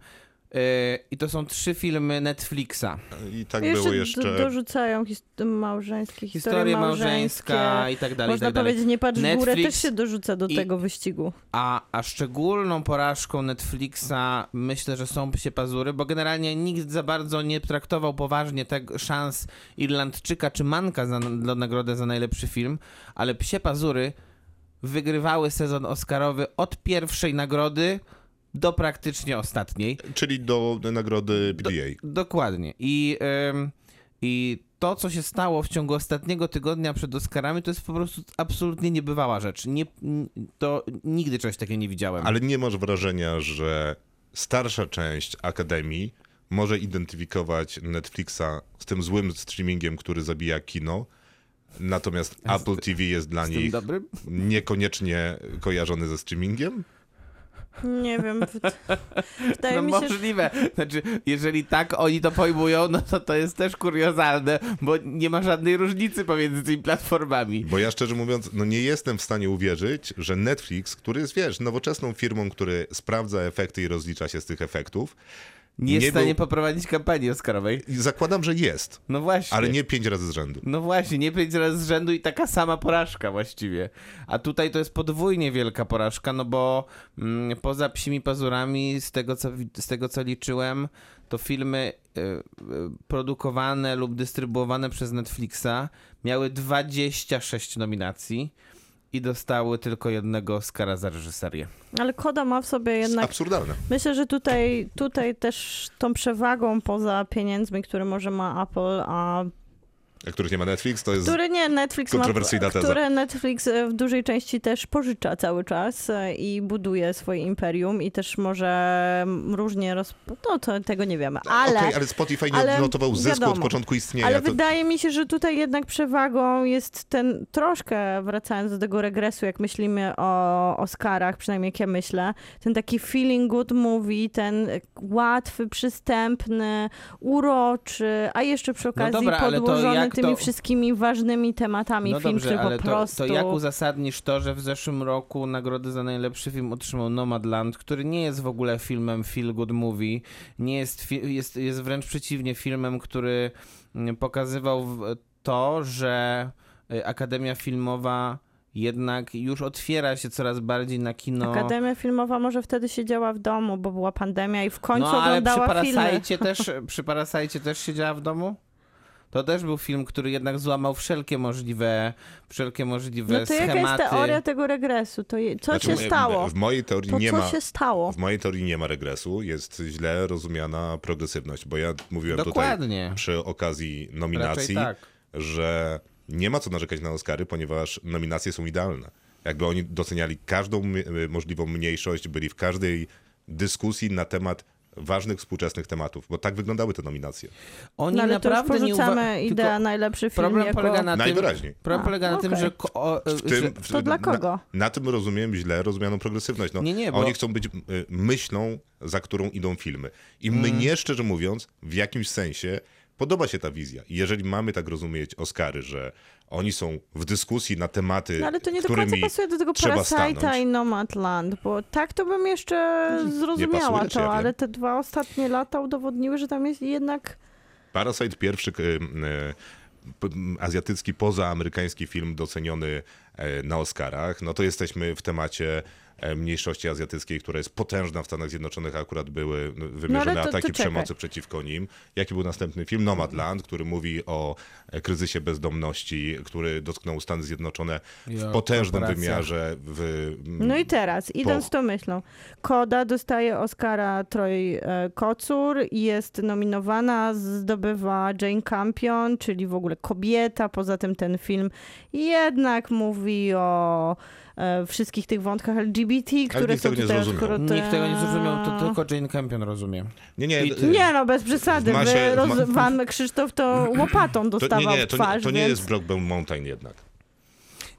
i to są trzy filmy Netflixa. I tak Jeszcze, było jeszcze... dorzucają his- małżeńskie, historie Historia małżeńskie. małżeńska i tak dalej, i Można tak dalej. powiedzieć, nie patrz w górę, Netflix też się dorzuca do i- tego wyścigu. A, a szczególną porażką Netflixa myślę, że są psie pazury, bo generalnie nikt za bardzo nie traktował poważnie tego szans Irlandczyka czy Manka za, dla nagrodę za najlepszy film, ale psie pazury wygrywały sezon Oscarowy od pierwszej nagrody do praktycznie ostatniej. Czyli do nagrody PDA. Dokładnie. I, ym, I to, co się stało w ciągu ostatniego tygodnia przed Oscarami, to jest po prostu absolutnie niebywała rzecz. Nie, to nigdy czegoś takiego nie widziałem. Ale nie masz wrażenia, że starsza część Akademii może identyfikować Netflixa z tym złym streamingiem, który zabija kino, natomiast Apple TV jest dla nich dobrym? niekoniecznie kojarzony ze streamingiem? Nie wiem. w- Wydaje No mi się, możliwe. Znaczy, jeżeli tak oni to pojmują, no to to jest też kuriozalne, bo nie ma żadnej różnicy pomiędzy tymi platformami. Bo ja szczerze mówiąc, no nie jestem w stanie uwierzyć, że Netflix, który jest, wiesz, nowoczesną firmą, który sprawdza efekty i rozlicza się z tych efektów, Nie jest Nie w stanie był- poprowadzić kampanii Oscarowej. zakładam, że jest, No właśnie. ale nie pięć razy z rzędu. No właśnie, nie pięć razy z rzędu i taka sama porażka właściwie. A tutaj to jest podwójnie wielka porażka, no bo mm, poza psimi pazurami, z tego, co, z tego co liczyłem, to filmy y, y, produkowane lub dystrybuowane przez Netflixa miały 26 nominacji i dostały tylko jednego Oscara za reżyserię. ale Koda ma w sobie Jest jednak absurdalne. Myślę, że tutaj, tutaj też tą przewagą poza pieniędzmi, które może ma Apple, A których nie ma Netflix, to jest... Które nie, Netflix ma, Kontrowersyjna teza. które Netflix e, w dużej części też pożycza cały czas e, i buduje swoje imperium i też może różnie roz... No to tego nie wiemy, ale... Okej, ale Spotify nie ale odnotował zysku od wiadomo. początku istnienia. Ale to... wydaje mi się, że tutaj jednak przewagą jest ten troszkę, wracając do tego regresu, jak myślimy o Oscarach, przynajmniej jak ja myślę, ten taki feeling good movie, ten łatwy, przystępny, uroczy, a jeszcze przy okazji No dobra, ale to podłożony jak tymi to- wszystkimi ważnymi tematami No film, dobrze, który ale po to, prostu... to jak uzasadnisz to, że w zeszłym roku nagrodę za najlepszy film otrzymał Nomadland, który nie jest w ogóle filmem feel good movie, nie jest, jest, jest wręcz przeciwnie filmem, który mm, pokazywał to, że y, Akademia Filmowa jednak już otwiera się coraz bardziej na kino. Akademia Filmowa może wtedy siedziała w domu, bo była pandemia i w końcu no, ale przy oglądała filmy. Parasajcie też, przy Parasajcie też siedziała w domu? To też był film, który jednak złamał wszelkie możliwe, wszelkie możliwe No to jaka schematy. jest teoria tego regresu? To je, co Znaczy, się stało? W mojej teorii To nie co ma... się stało? W mojej teorii nie ma regresu, jest źle rozumiana progresywność, bo ja mówiłem Dokładnie. tutaj przy okazji nominacji, tak. że nie ma co narzekać na Oscary, ponieważ nominacje są idealne. Jakby oni doceniali każdą możliwą mniejszość, byli w każdej dyskusji na temat ważnych współczesnych tematów, bo tak wyglądały te nominacje. Oni No ale to już naprawdę nie porzucamy ideę tylko najlepszy film Problem jako... polega na tym, Najwyraźniej. problem A, polega na tym, okej. że, ko- o, W tym, w, To dla Na, kogo? na tym rozumiem źle rozumianą progresywność. No, Nie, nie, bo- Oni chcą być y, myślą, za którą idą filmy. I Mm. mnie, szczerze mówiąc, w jakimś sensie podoba się ta wizja. I jeżeli mamy tak rozumieć Oscary, że oni są w dyskusji na tematy, No ale to nie do końca pasuje do tego Parasite'a i Nomadland, bo tak to bym jeszcze zrozumiała pasuje, czy to, ja ale te dwa ostatnie lata udowodniły, że tam jest jednak... Parasite pierwszy m, azjatycki, pozaamerykański film doceniony e, na Oscarach, no to jesteśmy w temacie e, mniejszości azjatyckiej, która jest potężna w Stanach Zjednoczonych, akurat były no, wymierzone to- to ataki czekaj. przemocy przeciwko nim. Jaki był następny film? Nomadland, który mówi o e, kryzysie bezdomności, który dotknął Stany Zjednoczone w potężnym wymiarze. W, m, No i teraz, idąc tą myślą, Koda dostaje Oscara Troy e, Kocur i jest nominowana, zdobywa Jane Campion, czyli w ogóle kobieta, poza tym ten film jednak mówi o e, wszystkich tych wątkach LGBT, które nikt są tego nie tutaj zrozumiał. odkryte. nikt tego nie zrozumiał, to tylko Jane Campion rozumie. nie, nie, I. Nie no, bez przesady. W masie- Wy, w ma- roz, wam Krzysztof to łopatą to, dostawał nie, nie, w to, twarz, nie, to nie więc... jest Brokeback Mountain jednak.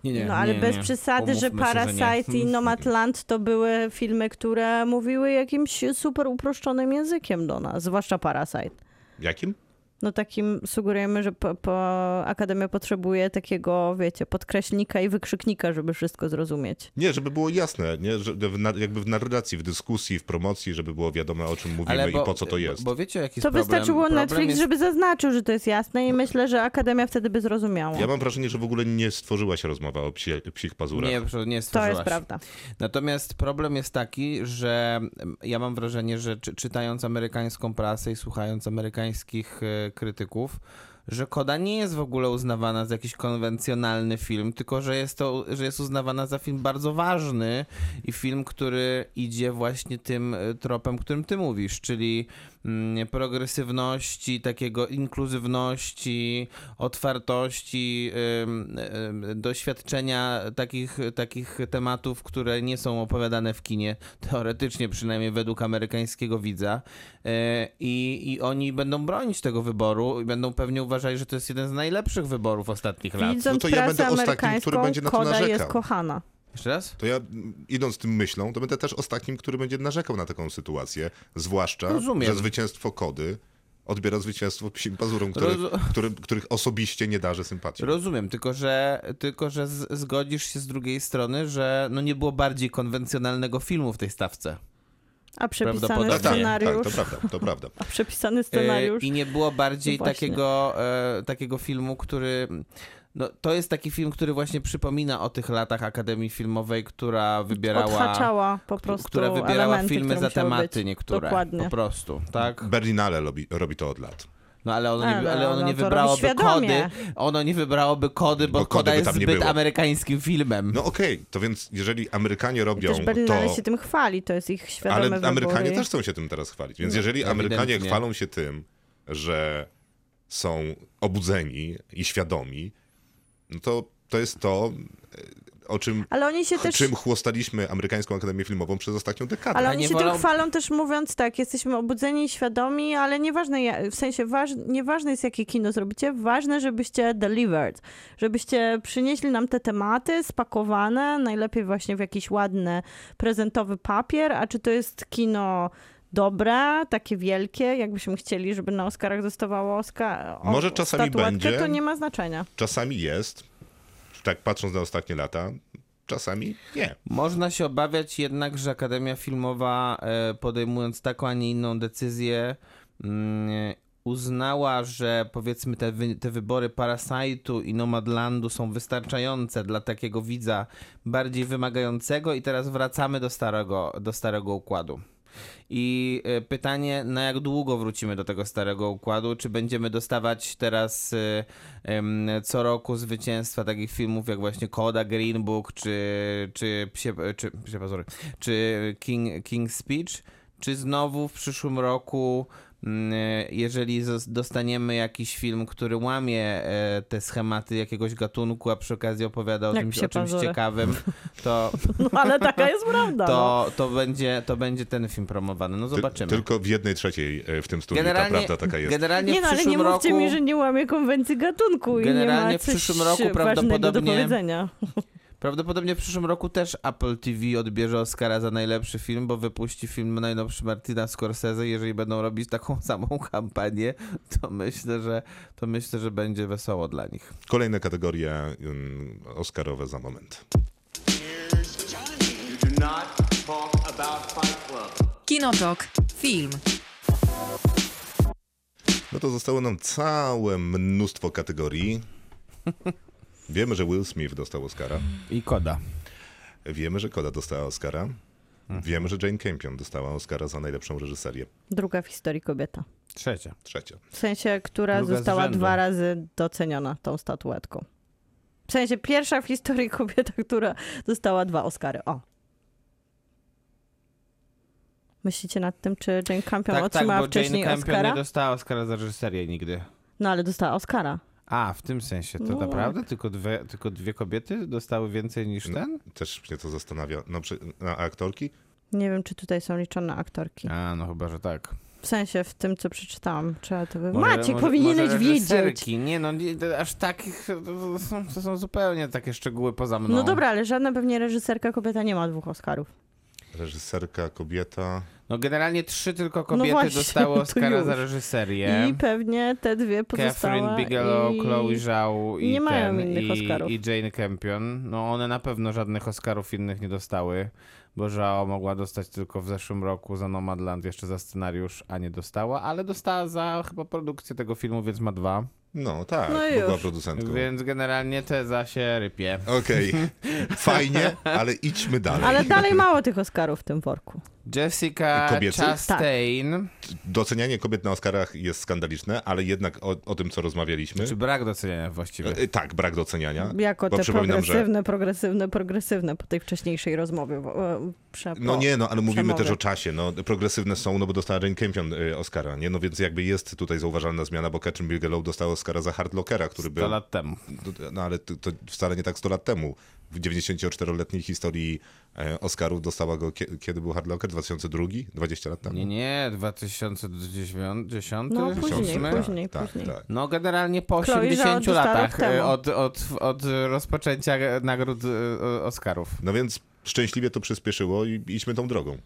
Nie, nie, No ale nie, bez nie. przesady, że Umówmy się, Parasite nie. i Nomadland to były filmy, które mówiły jakimś super uproszczonym językiem do nas, zwłaszcza Parasite. Jakim? No takim sugerujemy, że po, po Akademia potrzebuje takiego, wiecie, podkreślnika i wykrzyknika, żeby wszystko zrozumieć. Nie, żeby było jasne, nie? Że w, jakby w narracji, w dyskusji, w promocji, żeby było wiadomo, o czym mówimy i po co to jest. Bo, bo wiecie, jaki jest To problem? wystarczyło problem Netflix, jest... żeby zaznaczył, że to jest jasne i myślę, że Akademia wtedy by zrozumiała. Ja mam wrażenie, że w ogóle nie stworzyła się rozmowa o psie, psich pazurach. Nie, nie to stworzyłaś. jest prawda. Natomiast problem jest taki, że mm, ja mam wrażenie, że czy, czytając amerykańską prasę i słuchając amerykańskich e, krytyków, że Koda nie jest w ogóle uznawana za jakiś konwencjonalny film, tylko że jest to, że jest uznawana za film bardzo ważny i film, który idzie właśnie tym e, tropem, którym ty mówisz, czyli progresywności, takiego inkluzywności, otwartości, doświadczenia takich, takich tematów, które nie są opowiadane w kinie, teoretycznie przynajmniej według amerykańskiego widza. E, I, I oni będą bronić tego wyboru i będą pewnie uważali, że to jest jeden z najlepszych wyborów ostatnich lat. Widząc No to ja będę ostatnim, który będzie na to Koda narzekał. jest kochana. Jeszcze raz? To ja, idąc tym myślą, to będę też ostatnim, który będzie narzekał na taką sytuację, zwłaszcza, Rozumiem. że zwycięstwo Kody odbiera zwycięstwo psim pazurom, który, Rozu- który, których osobiście nie darzę sympatii. Rozumiem, tylko że, tylko że z, zgodzisz się z drugiej strony, że no nie było bardziej konwencjonalnego filmu w tej stawce. A przepisany tak, tak, scenariusz. to prawda, to prawda. A przepisany E, scenariusz. I nie było bardziej No takiego, e, takiego filmu, który. No, to jest taki film, który właśnie przypomina o tych latach Akademii Filmowej, która wybierała. Odhaczała po prostu która wybierała elementy, filmy za tematy być. niektóre. Dokładnie. Po prostu, tak? Berlinale robi, robi to od lat. No ale ono nie, Ale ale ono nie wybrałoby kody. Ono nie wybrałoby kody, bo, Bo kody koda by jest tam nie zbyt amerykańskim filmem. No okej, to więc jeżeli Amerykanie robią Też Berlinale to... się tym chwali, to jest ich świadome Ale wybory. Amerykanie też chcą się tym teraz chwalić. Więc jeżeli ewidentnie. Amerykanie chwalą się tym, że są obudzeni i świadomi, no to to jest to, e, o czym, Ale oni się też... czym chłostaliśmy Amerykańską Akademię Filmową przez ostatnią dekadę. Ale oni nie się wolą- tym chwalą też mówiąc tak, jesteśmy obudzeni i świadomi, ale nieważne, w sensie waż, nieważne jest jakie kino zrobicie, ważne, żebyście delivered, żebyście przynieśli nam te tematy spakowane, najlepiej właśnie w jakiś ładny, prezentowy papier, a czy to jest kino dobre, takie wielkie, jakbyśmy chcieli, żeby na Oscarach dostawało Oscar, o, Może czasami będzie. to nie ma znaczenia. Czasami jest, tak patrząc na ostatnie lata, czasami nie. Można się obawiać jednak, że Akademia Filmowa, e, podejmując taką, a nie inną decyzję, mm, uznała, że powiedzmy te, wy, te wybory Parasite'u i Nomadlandu są wystarczające dla takiego widza bardziej wymagającego i teraz wracamy do starego, do starego układu. I e, pytanie, na jak długo wrócimy do tego starego układu? Czy będziemy dostawać teraz e, co roku zwycięstwa takich filmów jak właśnie Koda, Green Book, czy, czy, psie, czy, psie czy King, King's Speech? Czy znowu w przyszłym roku, jeżeli zos- dostaniemy jakiś film, który łamie e, te schematy jakiegoś gatunku, a przy okazji opowiada o, Jak psie o czymś ciekawym, to, No ale taka jest prawda. no. to, to, będzie, to będzie ten film promowany. No Ty, zobaczymy. tylko w jednej trzeciej e, w tym studiu ta prawda taka jest. generalnie Nie w no, ale nie przyszłym mówcie roku... mi, że nie łamie konwencji gatunku i nie Generalnie ma w przyszłym roku ważnego do prawdopodobnie- powiedzenia. Prawdopodobnie w przyszłym roku też Apple TV odbierze Oscara za najlepszy film, bo wypuści film najnowszy Martina Scorsese. Jeżeli będą robić taką samą kampanię, to myślę, że to myślę, że będzie wesoło dla nich. Kolejne kategorie ym, oscarowe za moment. Kinotok. Film. No to zostało nam całe mnóstwo kategorii. Wiemy, że Will Smith dostał Oscara. I Koda. Wiemy, że Koda dostała Oscara. Mhm. Wiemy, że Jane Campion dostała Oscara za najlepszą reżyserię. Druga w historii kobieta. Trzecia. Trzecia. W sensie, która Druga została dwa razy doceniona tą statuetką. W sensie pierwsza w historii kobieta, która dostała dwa Oscary. O. Myślicie nad tym, czy Jane Campion Tak, tak, otrzymała bo wcześniej Jane Campion Oscara? nie dostała Oscara za reżyserię nigdy. No ale dostała Oscara. A, w tym sensie. To No naprawdę tylko dwie, tylko dwie kobiety dostały więcej niż No. ten? Też mnie to zastanawia. No, przy- a aktorki? Nie wiem, czy tutaj są liczone aktorki. A, no chyba, że tak. W sensie, w tym, co przeczytałam. Trzeba to. Może- Maciek, może- powinieneś może wiedzieć. reżyserki. Nie no, nie, to aż takich, to są, to są zupełnie takie szczegóły poza mną. No dobra, ale żadna pewnie reżyserka kobieta nie ma dwóch Oscarów. Reżyserka, kobieta. No generalnie trzy tylko kobiety właśnie, dostały Oscara za reżyserię. I pewnie te dwie pozostałe. Catherine Bigelow, i... Chloe Zhao i nie mają ten, innych i, Oscarów. i Jane Campion. No one na pewno żadnych Oscarów innych nie dostały, bo Zhao mogła dostać tylko w zeszłym roku za Nomadland, jeszcze za scenariusz, a nie dostała, ale dostała za chyba produkcję tego filmu, więc ma dwa. No tak, No była już. producentką. Więc generalnie teza się rypie. Okej, fajnie, ale idźmy dalej. Ale dalej mało tych Oscarów w tym worku. Jessica Kobiecy? Chastain, Docenianie kobiet na Oscarach jest skandaliczne, ale jednak o, o tym, co rozmawialiśmy. czy brak doceniania właściwie. E, Tak, brak doceniania. Jako te przypominam, że- progresywne, progresywne, progresywne po tej wcześniejszej rozmowie. bo- e, Prze, No po- nie, no ale mówimy przemowy. też o czasie. No, progresywne są, no bo dostała Jane Campion y, Oscara, nie? No więc jakby jest tutaj zauważalna zmiana, bo Catherine Bigelow dostała Oscara za Hard Lockera, który 100 był... lat temu. No ale to, to wcale nie tak 100 lat temu. W 94-letniej historii e, Oscarów dostała go, kie- kiedy był Hard Locker? 2002? 20 lat temu? Nie, nie, 2010? No, później, ósmy? później. tak, tak. No generalnie po Chloe Zhao 80 dostała latach e, od, od, od rozpoczęcia nagród e, Oscarów. No więc szczęśliwie to przyspieszyło i idźmy tą drogą.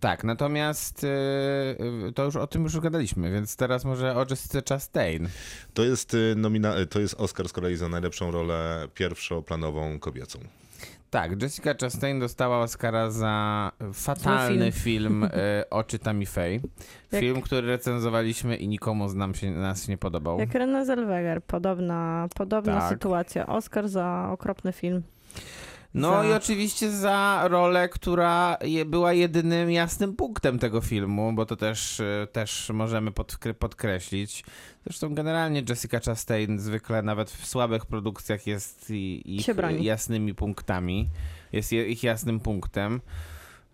Tak, natomiast e, to już o tym już gadaliśmy, więc teraz może o Jessica Chastain. To jest, y, nomina- y, to jest Oscar z kolei za najlepszą rolę pierwszoplanową kobiecą. Tak, Jessica Chastain dostała Oscara za fatalny film e, Oczy Tammy Faye. Jak- Film, który recenzowaliśmy i nikomu z nam się, nas się nie podobał. Jak Renée Zellweger, podobna, podobna Tak. sytuacja. Oscar za okropny film. No za- i oczywiście za rolę, która je, była jedynym jasnym punktem tego filmu, bo to też, e, też możemy podkre- podkreślić. Zresztą generalnie Jessica Chastain zwykle nawet w słabych produkcjach jest i, ich jasnymi punktami. Jest je, ich jasnym punktem.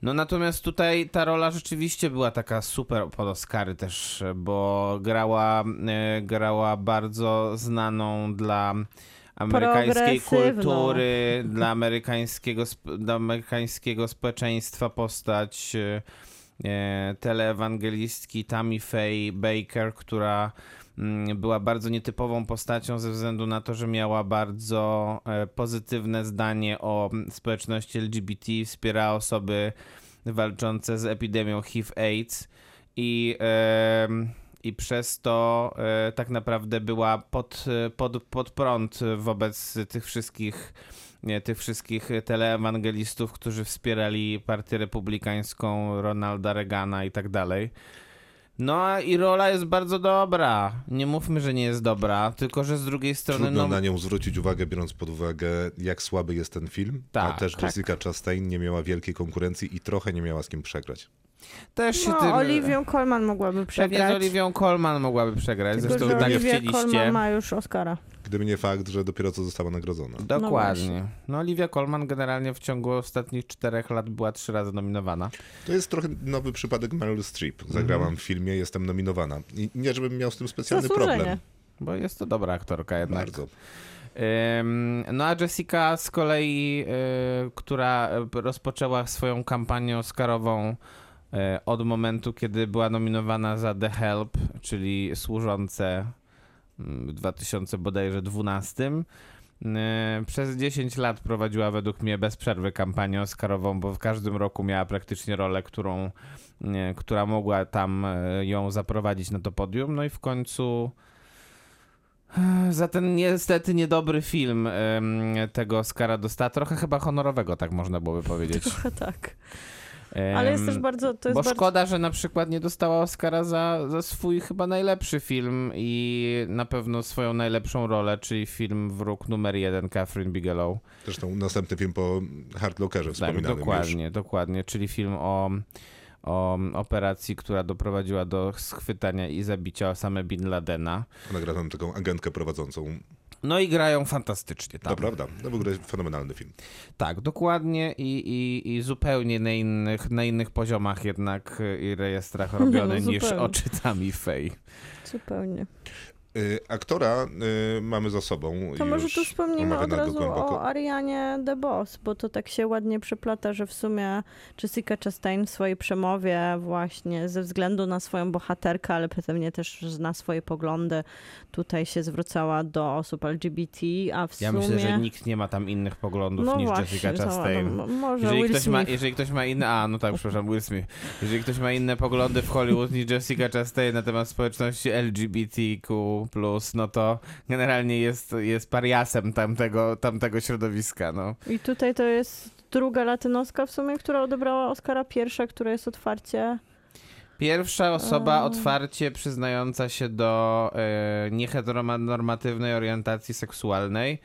No natomiast tutaj ta rola rzeczywiście była taka super pod Oscary też, bo grała, e, grała bardzo znaną dla amerykańskiej kultury, dla amerykańskiego, dla amerykańskiego społeczeństwa postać e, e, teleewangelistki Tammy Faye Baker, która mm, była bardzo nietypową postacią ze względu na to, że miała bardzo e, pozytywne zdanie o mm, społeczności LGBT, wspierała osoby walczące z epidemią HIV-AIDS i, i przez to e, tak naprawdę była pod, pod, pod prąd wobec tych wszystkich nie, tych wszystkich teleewangelistów, którzy wspierali partię republikańską, Ronalda Reagana i tak dalej. No a i rola jest bardzo dobra. Nie mówmy, że nie jest dobra, tylko że z drugiej strony Trudno no, na nią zwrócić uwagę, biorąc pod uwagę, jak słaby jest ten film. a Tak, też tak. Jessica Chastain nie miała wielkiej konkurencji i trochę nie miała z kim przegrać. Też się No, tym... Oliwią Colman mogłaby Pewnie przegrać. z Oliwią Colman mogłaby przegrać, Tylko, zresztą że tak Olivia chcieliście. Colman ma już Oscara. Gdyby nie fakt, że dopiero co została nagrodzona. Dokładnie. No Olivia Colman generalnie w ciągu ostatnich czterech lat była trzy razy nominowana. To jest trochę nowy przypadek Meryl Streep. Zagrałam Mhm. w filmie, jestem nominowana. I nie, żebym miał z tym specjalny Zasłużenie. problem. Bo jest to dobra aktorka jednak. Bardzo. No a Jessica z kolei, y, która y, rozpoczęła swoją kampanię oscarową od momentu, kiedy była nominowana za The Help, czyli służące mm, w 2000 bodajże 12. Y, Przez 10 lat prowadziła według mnie bez przerwy kampanię oscarową, bo w każdym roku miała praktycznie rolę, którą, y, która mogła tam ją zaprowadzić na to podium. No i w końcu za ten niestety niedobry film tego Oscara dostała trochę chyba honorowego, tak można byłoby powiedzieć. Trochę tak. Ale jest też bardzo... To jest bo bardzo... szkoda, że na przykład nie dostała Oscara za, za swój chyba najlepszy film i na pewno swoją najlepszą rolę, czyli film Wróg numer jeden Catherine Bigelow. Zresztą następny film po Hard Lockerze Tak, wspominanym dokładnie, dokładnie, czyli film o, o operacji, która doprowadziła do schwytania i zabicia Osama Bin Ladena. już. Nagrał tam taką agentkę prowadzącą. No i grają fantastycznie tam. To prawda. To w ogóle fenomenalny film. Tak, dokładnie i, i, i zupełnie na innych, na innych poziomach jednak y, i rejestrach robiony No, niż oczytami Fej. Zupełnie. Y, aktora y, mamy za sobą. To może tu wspomnimy od razu o Arianie DeBoss, bo to tak się ładnie przeplata, że w sumie Jessica Chastain w swojej przemowie właśnie ze względu na swoją bohaterkę, ale pewnie też na swoje poglądy tutaj się zwracała do osób LGBT, a w Ja sumie... myślę, że nikt nie ma tam innych poglądów no niż właśnie, Jessica Chastain. no, może Jeżeli Will ktoś, ma, jeżeli ktoś ma inne, a no tak, przepraszam, Will Smith. Jeżeli ktoś ma inne poglądy w Hollywood niż Jessica Chastain na temat społeczności LGBTQ+, no to generalnie jest, jest pariasem tamtego, tamtego środowiska, no. I tutaj to jest druga latynoska w sumie, która odebrała Oscara, pierwsza, która jest otwarcie... Pierwsza osoba otwarcie przyznająca się do e, nieheteronormatywnej orientacji seksualnej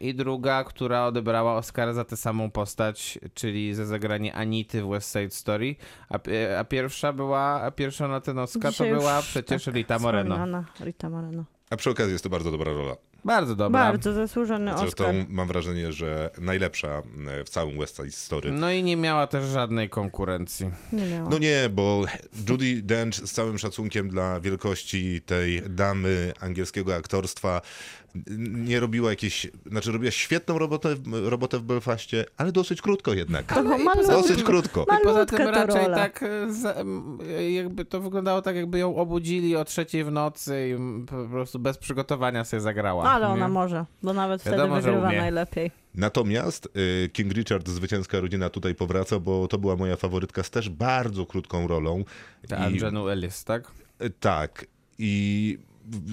i druga, która odebrała Oscar za tę samą postać, czyli za zagranie Anity w West Side Story, a, pi- a pierwsza była, a pierwsza latynoska Dzisiaj to była przecież tak Rita Moreno. Rita Moreno. A przy okazji jest to bardzo dobra rola. Bardzo dobra. Bardzo zasłużony Zresztą Oscar. mam wrażenie, że najlepsza e, w całym West Side Story. No i nie miała też żadnej konkurencji. Nie miała. No nie, bo Judy Dench z całym szacunkiem dla wielkości tej damy angielskiego aktorstwa nie robiła jakiejś, znaczy robiła świetną robotę, w- robotę w Belfaście, ale dosyć krótko jednak. To malutko. Dosyć krótko. I poza Malutka tym raczej rola. tak jakby to wyglądało tak, jakby ją obudzili o trzeciej w nocy i po prostu bez przygotowania sobie zagrała. Ale ona nie? może, bo nawet wtedy Wiadomo, wygrywa najlepiej. Natomiast y, King Richard, zwycięska rodzina tutaj powraca, bo to była moja faworytka z też bardzo krótką rolą. Ta I- Ellis, tak? Y, Tak. I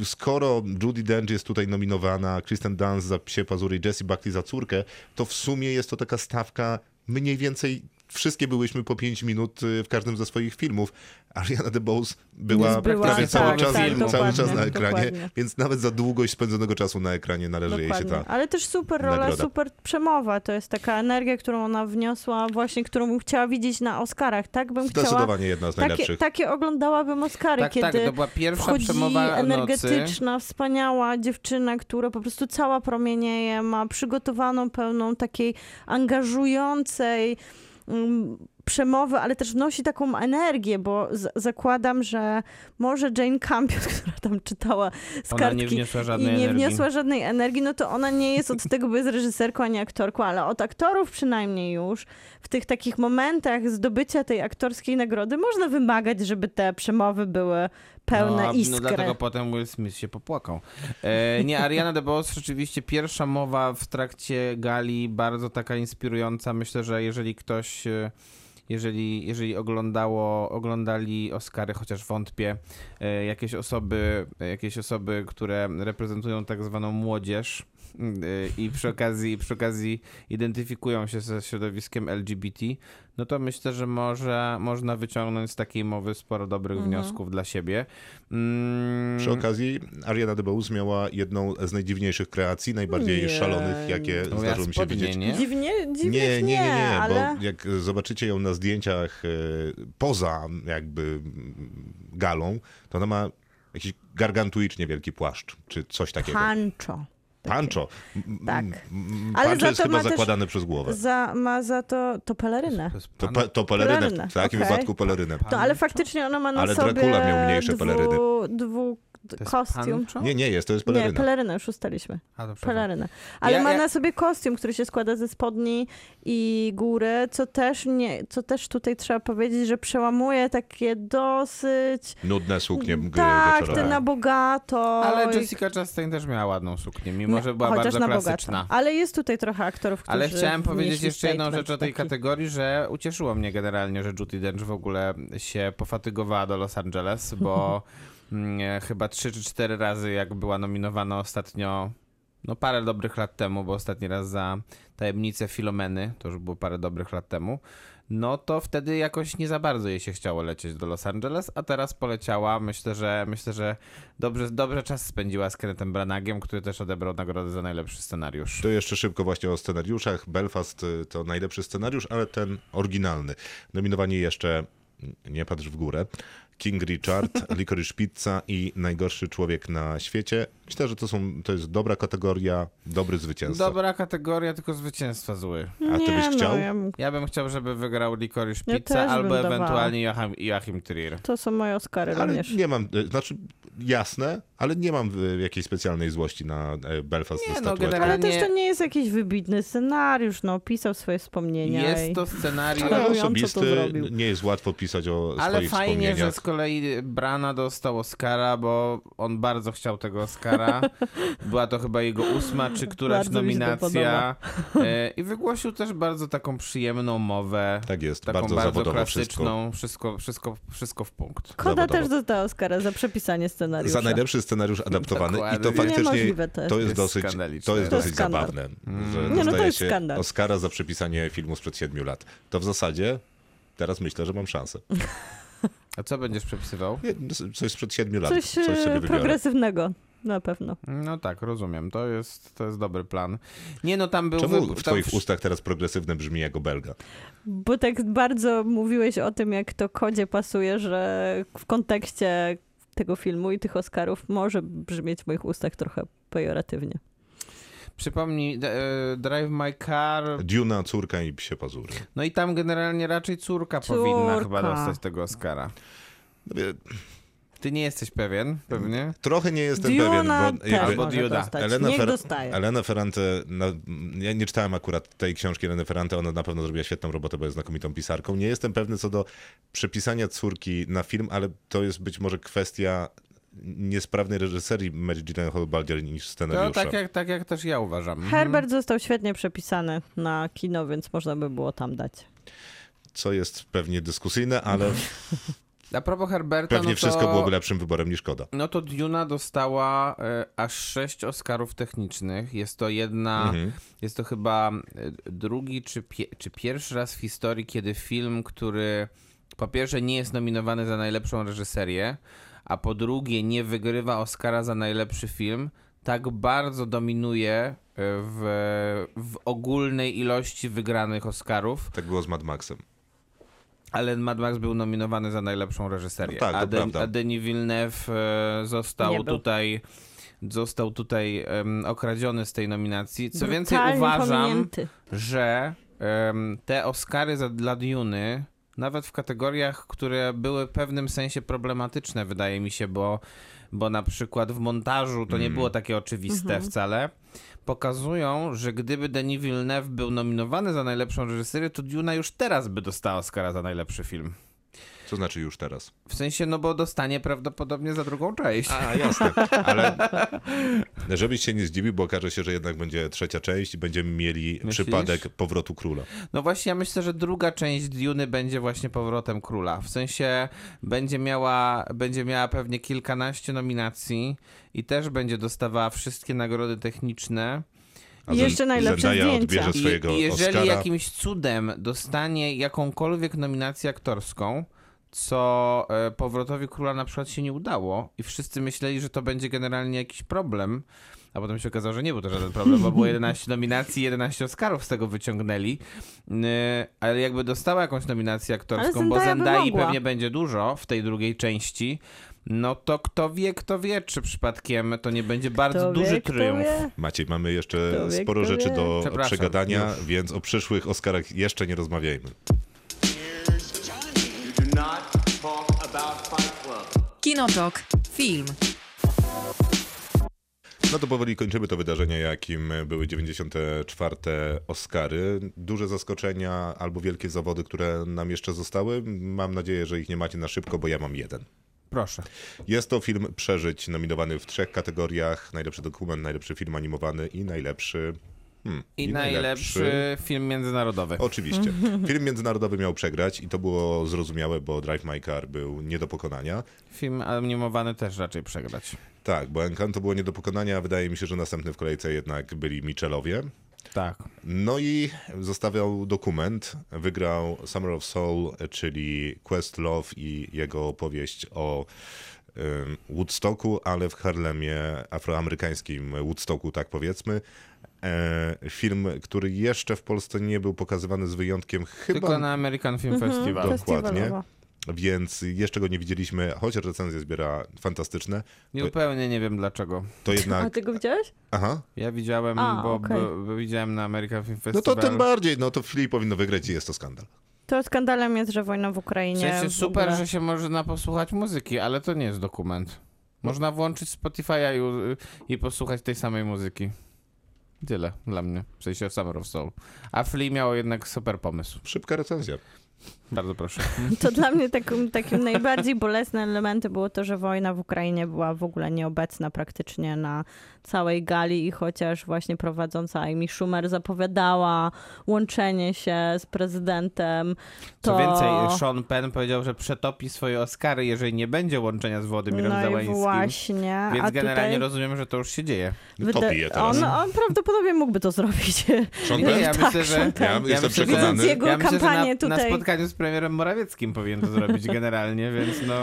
skoro Judy Dench jest tutaj nominowana, Kristen Dunst za Psie Pazury, Jessie Buckley za córkę, to w sumie jest to taka stawka mniej więcej wszystkie byłyśmy po 5 minut y, w każdym ze swoich filmów. Ariana DeBose była, była, prawie tak, cały, tak, czas, tak, cały dokładnie, czas na ekranie, dokładnie. więc nawet za długość spędzonego czasu na ekranie należy jej się Dokładnie. ta... Ale też super rola, nagroda. super przemowa. To jest taka energia, którą ona wniosła, właśnie którą bym chciała widzieć na Oscarach. Tak bym chciała. Zdecydowanie jedna z Takie, najlepszych. takie oglądałabym Oscary, Tak, kiedy tak, to była pierwsza wchodzi przemowa nocy. energetyczna, wspaniała dziewczyna, która po prostu cała promienieje, ma przygotowaną pełną takiej angażującej, przemowy, ale też wnosi taką energię, bo zakładam, że może Jane Campion, która tam czytała z Ona kartki nie i nie energii. wniosła żadnej energii, no to ona nie jest od tego, by jest reżyserką ani aktorką, ale od aktorów przynajmniej już w tych takich momentach zdobycia tej aktorskiej nagrody można wymagać, żeby te przemowy były pełne no, a- iskry. No dlatego potem Will Smith się popłakał. E, nie, Ariana DeBose rzeczywiście pierwsza mowa w trakcie gali, bardzo taka inspirująca. Myślę, że jeżeli ktoś, e, jeżeli, jeżeli oglądało, oglądali Oscary, chociaż wątpię, e, jakieś osoby, jakieś osoby, które reprezentują tak zwaną młodzież, i przy okazji, przy okazji identyfikują się ze środowiskiem LGBT, no to myślę, że może, można wyciągnąć z takiej mowy sporo dobrych Mhm. wniosków dla siebie. Mm, Przy okazji Ariana DeBose miała jedną z najdziwniejszych kreacji, najbardziej Nie. szalonych, jakie no, zdarzyło mi się spodnie, widzieć. Nie? Dziwnie, dziwnie Nie, nie, nie, nie, ale... bo jak zobaczycie ją na zdjęciach e, poza jakby mm, galą, to ona ma jakiś gargantuicznie wielki płaszcz, czy coś takiego. Pancho. Pancho. Tak. Ale Pancho za jest to chyba ma też- zakładane przez głowę. Za, ma za to, to pelerynę. To pe, to pelerynę, Pelerynę, w takim okej. wypadku pelerynę. To, ale faktycznie ona ma na Ale sobie Dracula miał mniejsze peleryny. dwu, dwu to jest kostium. pancho? Nie, nie jest, to jest Nie, peleryna. pelerynę już ustaliliśmy. A, to przepraszam. Pelerynę. Ale Ja- ma ja- na sobie kostium, który się składa ze spodni i góry, co też, nie, co też tutaj trzeba powiedzieć, że przełamuje takie dosyć... Nudne suknie tak, wieczorowe. te na bogato. Ale i- Jessica Chastain też miała ładną suknię, mimo że była bardzo na klasyczna. bogato. Ale jest tutaj trochę aktorów, którzy Ale chciałem powiedzieć jeszcze jedną rzecz o tej taki. kategorii, że ucieszyło mnie generalnie, że Judy Dench w ogóle się pofatygowała do Los Angeles, bo chyba trzy czy cztery razy, jak była nominowana ostatnio, no parę dobrych lat temu, bo ostatni raz za Tajemnicę Filomeny, to już było parę dobrych lat temu, no to wtedy jakoś nie za bardzo jej się chciało lecieć do Los Angeles, a teraz poleciała. Myślę, że myślę, że dobrze, dobrze czas spędziła z Kennethem Branagiem, który też odebrał nagrodę za najlepszy scenariusz. To jeszcze szybko właśnie o scenariuszach. Belfast y, to najlepszy scenariusz, ale ten oryginalny. Nominowani jeszcze mm, Nie patrz w górę. King Richard, Licorice Pizza i Najgorszy Człowiek na świecie. Myślę, że to, są, to jest dobra kategoria, dobry zwycięzca. Dobra kategoria, tylko zwycięstwa zły. A ty byś Nie, chciał? No, ja bym- Ja bym chciał, żeby wygrał Licorice Ja Pizza też albo bym ewentualnie Joachim, Joachim Trier. To są moje Oscary Ale również. nie mam, y, znaczy jasne, ale nie mam jakiejś specjalnej złości na y, Belfast Nie, ze no, generalnie- Ale też to nie jest jakiś wybitny scenariusz, no, pisał swoje wspomnienia. i... Jest to scenariusz, Ale to osobisty, zrobił. nie jest łatwo pisać o ale swoich fajnie, że z kolei Brana dostał Oscara, bo on bardzo chciał tego Oscara. Była to chyba jego ósma czy któraś Bardzo to nominacja. E, I wygłosił też bardzo taką przyjemną mowę. Tak jest, Taką bardzo, bardzo, zawodowo wszystko. klasyczną, wszystko. Wszystko, wszystko, w punkt. Koda zawodowo. też dostała Oscara za przepisanie scenariusza. Za najlepszy scenariusz adaptowany i to Dokładnie. faktycznie to jest. to jest Jest dosyć, to jest dosyć skandal. zabawne, że Nie, no to jest się skandal. Oscara za przepisanie filmu sprzed 7 lat. To w zasadzie teraz myślę, że mam szansę. A co będziesz przepisywał? Nie, Coś sprzed 7 lat, Coś, coś, sobie e, wybiorę. progresywnego, na pewno. No tak, rozumiem. To jest, to jest dobry plan. Nie no, tam był... Czemu w tam twoich ustach teraz progresywne brzmi jako belga? Bo tak bardzo mówiłeś o tym, jak to kodzie pasuje, że w kontekście tego filmu i tych Oscarów może brzmieć w moich ustach trochę pejoratywnie. Przypomnij, e, Drive My Car. Duna, córka i psie pazury. No i tam generalnie raczej córka, Córka. powinna chyba dostać tego Oscara. No, Ty nie jesteś pewien, pewnie? Trochę nie jestem Duna pewien, bo też jakby Albo może Duda. dostać. Elena, Niech Fer- dostaje. Elena Ferrante, na, ja nie czytałem akurat tej książki Eleny Ferrante, ona na pewno zrobiła świetną robotę, bo jest znakomitą pisarką. Nie jestem pewny co do przepisania córki na film, ale to jest być może kwestia niesprawnej reżyserii Mary Gyllenhaal bardziej niż To scenariusza. tak jak, tak jak też ja uważam. Mhm. Herbert został świetnie przepisany na kino, więc można by było tam dać. Co jest pewnie dyskusyjne, ale A propos Herberta, pewnie no to, wszystko byłoby lepszym wyborem niż Koda. No to Duna dostała e, aż sześć Oscarów technicznych. Jest to jedna, Mhm. jest to chyba e, drugi czy, pie, czy pierwszy raz w historii, kiedy film, który po pierwsze nie jest nominowany za najlepszą reżyserię, a po drugie nie wygrywa Oscara za najlepszy film, tak bardzo dominuje e, w, w ogólnej ilości wygranych Oscarów, Tak było z Mad Maxem. Ale Mad Max był nominowany za najlepszą reżyserię. No tak, a, De- a Denis Villeneuve e, został tutaj został tutaj em, okradziony z tej nominacji. Co więcej, Brutalnie uważam, pominięty. że em, te Oscary za, dla Duny Nawet w kategoriach, które były w pewnym sensie problematyczne, wydaje mi się, bo, bo na przykład w montażu to nie było takie oczywiste wcale. Pokazują, że gdyby Denis Villeneuve był nominowany za najlepszą reżyserię, to Duna już teraz by dostała Oscara za najlepszy film. Co znaczy już teraz? W sensie, no bo dostanie prawdopodobnie za drugą część. A, jasne. Ale żebyś się nie zdziwił, bo okaże się, że jednak będzie trzecia część i będziemy mieli przypadek powrotu króla. No właśnie, ja myślę, że druga część Duny będzie właśnie powrotem króla. W sensie będzie miała, będzie miała pewnie kilkanaście nominacji i też będzie dostawała wszystkie nagrody techniczne. A I jeszcze najlepsze Zendaya zdjęcia. I jeżeli Oscara. jakimś cudem dostanie jakąkolwiek nominację aktorską, co e, powrotowi króla na przykład się nie udało i wszyscy myśleli, że to będzie generalnie jakiś problem, a potem się okazało, że nie był to żaden problem, bo było 11 nominacji, 11 Oscarów z tego wyciągnęli, ale jakby dostała jakąś nominację aktorską, Ale bo Zendai pewnie będzie dużo w tej drugiej części, no to kto wie, kto wie, czy przypadkiem to nie będzie bardzo Kto duży wie, triumf. Maciej, mamy jeszcze wie, sporo rzeczy wie. do przegadania, już. więc o przyszłych Oscarach jeszcze nie rozmawiajmy. Kinotok. Film. No to powoli kończymy to wydarzenie, jakim były 94. Oscary. Duże zaskoczenia albo wielkie zawody, które nam jeszcze zostały. Mam nadzieję, że ich nie macie na szybko, bo ja mam jeden. Proszę. Jest to film Przeżyć, nominowany w trzech kategoriach. Najlepszy dokument, najlepszy film animowany i najlepszy... Hmm, I, najlepszy film międzynarodowy. Oczywiście. Film międzynarodowy miał przegrać i to było zrozumiałe, bo Drive My Car był nie do pokonania. Film animowany też raczej przegrać. Tak, bo Encanto było nie do pokonania, a wydaje mi się, że następny w kolejce jednak byli Michelowie. Tak. No i zostawiał dokument. Wygrał Summer of Soul, czyli Quest Love i jego opowieść o Woodstocku, ale w Harlemie afroamerykańskim Woodstocku, tak powiedzmy. E, film, który jeszcze w Polsce nie był pokazywany z wyjątkiem chyba, Tylko na American Film Mhm. Festival. Dokładnie. Więc jeszcze go nie widzieliśmy, chociaż recenzje zbiera fantastyczne. Zupełnie nie wiem dlaczego. To A jednak... ty go widziałeś? Aha. Ja widziałem, A, bo, okej. bo, bo widziałem na American Film No Festival. to tym bardziej, no to Filip powinno wygrać i jest to skandal. To skandalem jest, że wojna w W Ukrainie. sensie w super, ogóle- że się można posłuchać muzyki, ale to nie jest dokument. Można włączyć Spotify'a i, i posłuchać tej samej muzyki. Tyle dla mnie, w sensie Summer of Soul. A Flea miało jednak super pomysł. Szybka recenzja. Bardzo proszę. To dla mnie takim, takim najbardziej bolesnym elementem było to, że wojna w Ukrainie była w ogóle nieobecna praktycznie na całej gali i chociaż właśnie prowadząca Amy Schumer zapowiadała łączenie się z prezydentem, to... Co więcej, Sean Penn powiedział, że przetopi swoje Oscary, jeżeli nie będzie łączenia z Włodymirem no i Załańskim. właśnie, Więc a generalnie tutaj... rozumiem, że to już się dzieje. No to pije teraz. on, on prawdopodobnie mógłby to zrobić. Sean Penn? ja Tak, myślę, że. Ja ja jestem myślę, przekonany. Że, Jego ja myślę, że na, na spotkaniu z premierem Morawieckim powinien to zrobić generalnie, więc no...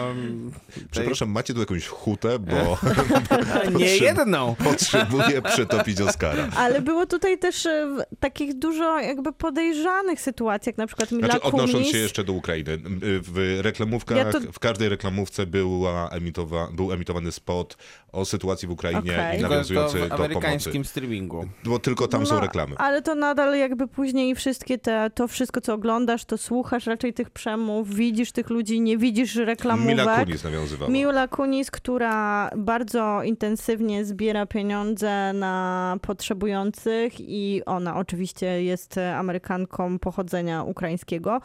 Przepraszam, macie tu jakąś hutę, bo Nie jedną! potrzebuję przetopić Oscara. Ale było tutaj też e, w- takich dużo jakby podejrzanych sytuacji, jak na przykład Mila Znaczy, odnosząc Kunis. się jeszcze do Ukrainy. W reklamówkach, Ja to- w każdej reklamówce była emitowa, był emitowany spot o sytuacji w Ukrainie Okej. i Tylko to nawiązujący w do pomocy. amerykańskim streamingu. Bo tylko tam są No, reklamy. Ale to nadal jakby później wszystkie te, to wszystko, co oglądasz, to słuchasz raczej tych przemów, widzisz tych ludzi, nie widzisz reklamówek. Mila Kunis nawiązywała. Miula Kunis, która bardzo intensywnie zbiera pieniądze na potrzebujących i ona oczywiście jest Amerykanką pochodzenia ukraińskiego,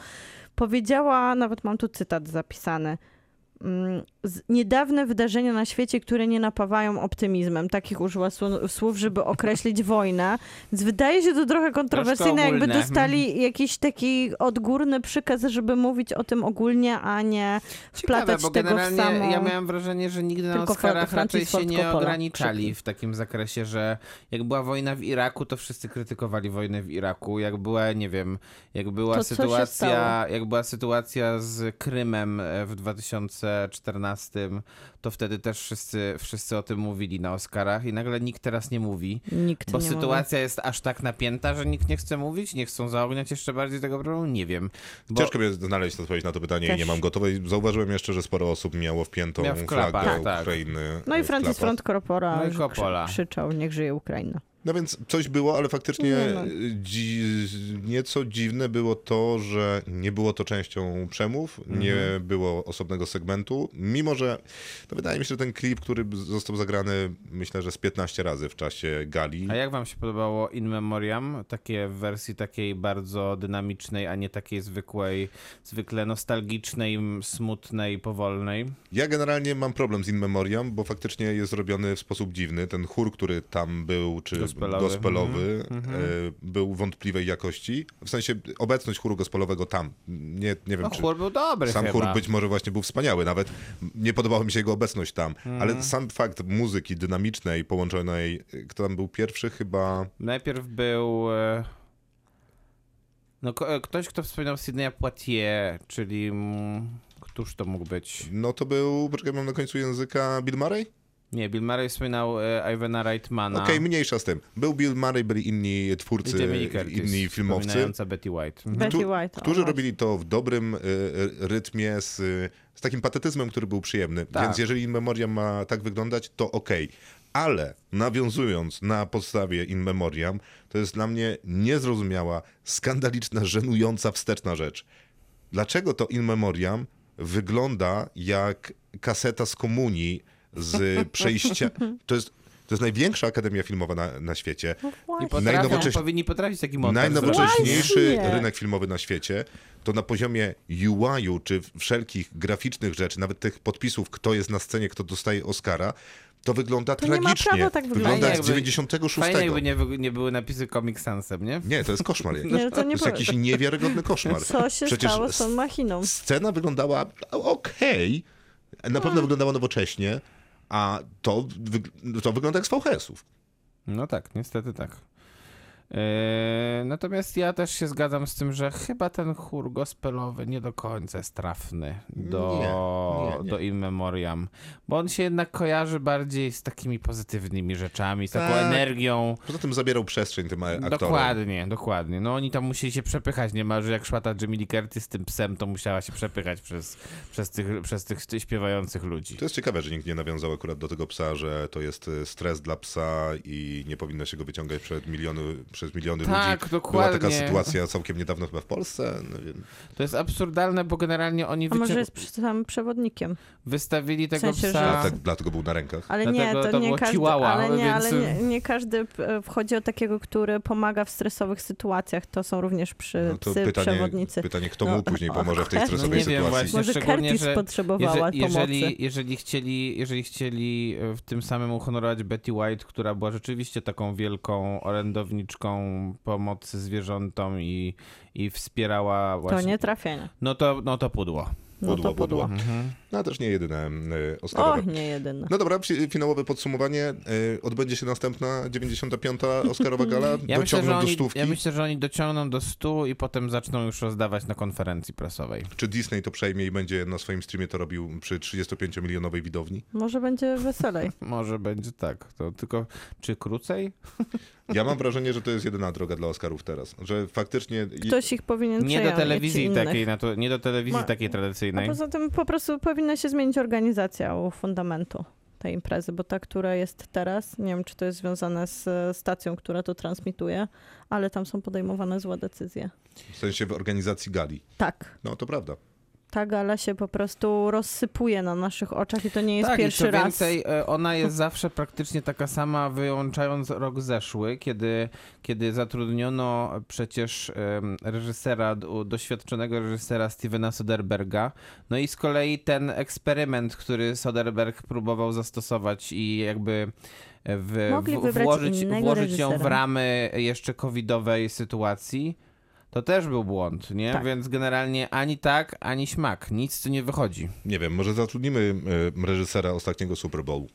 powiedziała, nawet mam tu cytat zapisany, niedawne wydarzenia na świecie, które nie napawają optymizmem. Takich użyła słów, żeby określić wojnę. Więc wydaje się to trochę kontrowersyjne, jakby dostali jakiś taki odgórny przykaz, żeby mówić o tym ogólnie, a nie wplatać bo tego w samą... ja miałem wrażenie, że nigdy na Oscarach raczej się nie ograniczali w takim zakresie, że jak była wojna w Iraku, to wszyscy krytykowali wojnę w Iraku. Jak była, nie wiem, jak była To sytuacja, jak była sytuacja z Krymem e, w 2014, to wtedy też wszyscy, wszyscy o tym mówili na Oscarach i nagle nikt teraz nie mówi. Nikt Bo nie sytuacja jest aż tak napięta, że nikt nie chce mówić, nie chcą zaogniać jeszcze bardziej tego problemu? Nie wiem. Bo Ciężko mi jest znaleźć odpowiedź na to pytanie i Też. nie mam gotowej. Zauważyłem jeszcze, że sporo osób miało wpiętą Miał w klapach, flagę tak. Ukrainy. No i Francis. Front Corpora No i krzyczał, niech żyje Ukraina. No więc coś było, ale faktycznie Nie no. dzi nieco dziwne było to, że nie było to częścią przemów, nie było osobnego segmentu, mimo że no wydaje mi się, że ten klip, który został zagrany myślę, że z 15 razy w czasie gali. A jak wam się podobało In Memoriam? Takie w wersji takiej bardzo dynamicznej, a nie takiej zwykłej, zwykle nostalgicznej, smutnej, powolnej. Ja generalnie mam problem z In Memoriam, bo faktycznie jest zrobiony w sposób dziwny. Ten chór, który tam był, czy Gospelowy. gospelowy, e, był wątpliwej jakości. W sensie obecność chóru gospelowego tam. Nie, nie wiem, No czy... chór był dobry Sam chyba. chór być może właśnie był wspaniały, nawet nie podobała mi się jego obecność tam, Mhm. ale sam fakt muzyki dynamicznej, połączonej, kto tam był pierwszy chyba, Najpierw był... e, No, e, ktoś, kto wspominał Sydneya Poitier, czyli... Któż to mógł być? no to był, poczekaj, mam na końcu języka Bill Murray? Nie, Bill Murray wspominał e, Ivana Reitmana. Okej, mniejsza z tym. Był Bill Murray, byli inni twórcy, inni filmowcy. Betty White. Mhm. Betty White. o, którzy właśnie. robili to w dobrym y, y, rytmie, z, y, z takim patetyzmem, który był przyjemny. Tak. Więc jeżeli In Memoriam ma tak wyglądać, to okej. Ale nawiązując na podstawie In Memoriam, to jest dla mnie niezrozumiała, skandaliczna, żenująca, wsteczna rzecz. Dlaczego to In Memoriam wygląda jak kaseta z komunii z przejścia... To jest, to jest największa akademia filmowa na, na świecie. No I potrafią, Najnowocześ- powinni potrafić taki montaż. Najnowocześniejszy Właśnie. rynek filmowy na świecie, to na poziomie UI-u, czy wszelkich graficznych rzeczy, nawet tych podpisów, kto jest na scenie, kto dostaje Oscara, to wygląda To nie ma tragicznie. tak wygląda jak z Jakby- 96. Fajnie jakby nie, nie były napisy Comic Sansem, nie? Nie, to jest koszmar. jakiś. Nie, to to nie jest po- jakiś niewiarygodny koszmar. Co się Przecież stało z tą machiną? Scena wyglądała okej, na pewno wyglądała nowocześnie, a to, to wygląda jak z VHS-ów. No tak, niestety tak. Eee, natomiast ja też się zgadzam z tym, że chyba ten chór gospelowy nie do końca jest trafny do, Nie, nie, nie. do In Memoriam, bo on się jednak kojarzy bardziej z takimi pozytywnymi rzeczami, z taką Tak. energią. Poza tym zabierał przestrzeń tym aktorom. Dokładnie, dokładnie. No oni tam musieli się przepychać niemalże jak szmata Jamie Lee Curtis z tym psem, to musiała się przepychać przez, przez, tych, przez tych śpiewających ludzi. To jest ciekawe, że nikt nie nawiązał akurat do tego psa, że to jest e, stres dla psa i nie powinno się go wyciągać przed miliony, przez miliony Tak, ludzi. dokładnie. Była taka sytuacja całkiem niedawno chyba w Polsce. No, wiem. To jest absurdalne, bo generalnie oni A może wycią- jest przy samym przewodnikiem? wystawili tego sensie, psa... że- tak, dlatego był na rękach. Ale nie, to, to nie każdy, chihuahua, ale nie, ale więc- nie, nie każdy e, wchodzi o takiego, który pomaga w stresowych sytuacjach. To są również przy No to psy pytanie, przewodnicy. pytanie, kto No, mu później pomoże w tej no stresowej nie wiem sytuacji. właśnie. Może Curtis że potrzebowała Jeże- jeżeli, pomocy. jeżeli, chcieli, jeżeli chcieli e, w tym samym uhonorować Betty White, która była rzeczywiście taką wielką orędowniczką pomocy zwierzętom i, i wspierała To właśnie... nie trafienie. No to, no to pudło. No Pudło, to pudło. pudło. No też nie jedyne O, Oscarowe. nie jedyne. No dobra, fi- finałowe podsumowanie. Y, Odbędzie się następna 95. Oscarowa gala. Ja myślę, Dociągną że do oni, stówki. ja myślę, że oni dociągną do stu i potem zaczną już rozdawać na konferencji prasowej. Czy Disney to przejmie i będzie na swoim streamie to robił przy 35-milionowej widowni? Może będzie weselej. Może będzie tak. To tylko czy krócej? Ja mam wrażenie, że to jest jedyna droga dla Oscarów teraz. Że faktycznie... Ktoś ich powinien Nie do telewizji takiej, na to, nie do telewizji Ma- takiej A poza tym po prostu powinna się zmienić organizacja u fundamentu tej imprezy, bo ta, która jest teraz, nie wiem, czy to jest związane z e, stacją, która to transmituje, ale tam są podejmowane złe decyzje. W sensie w organizacji gali. Tak, No to prawda. Ta gala się po prostu rozsypuje na naszych oczach i to nie jest tak, i pierwszy co raz. więcej, e, ona jest zawsze praktycznie taka sama, wyłączając rok zeszły, kiedy, kiedy zatrudniono przecież reżysera, doświadczonego reżysera Stevena Soderberga. No i z kolei ten eksperyment, który Soderberg próbował zastosować i jakby w, Mogli w, wybrać włożyć, włożyć ją w ramy jeszcze covidowej sytuacji. To też był błąd, nie? Tak. Więc generalnie ani tak, ani śmak. Nic tu nie wychodzi. Nie wiem, może zatrudnimy y, reżysera ostatniego Super Bowlu.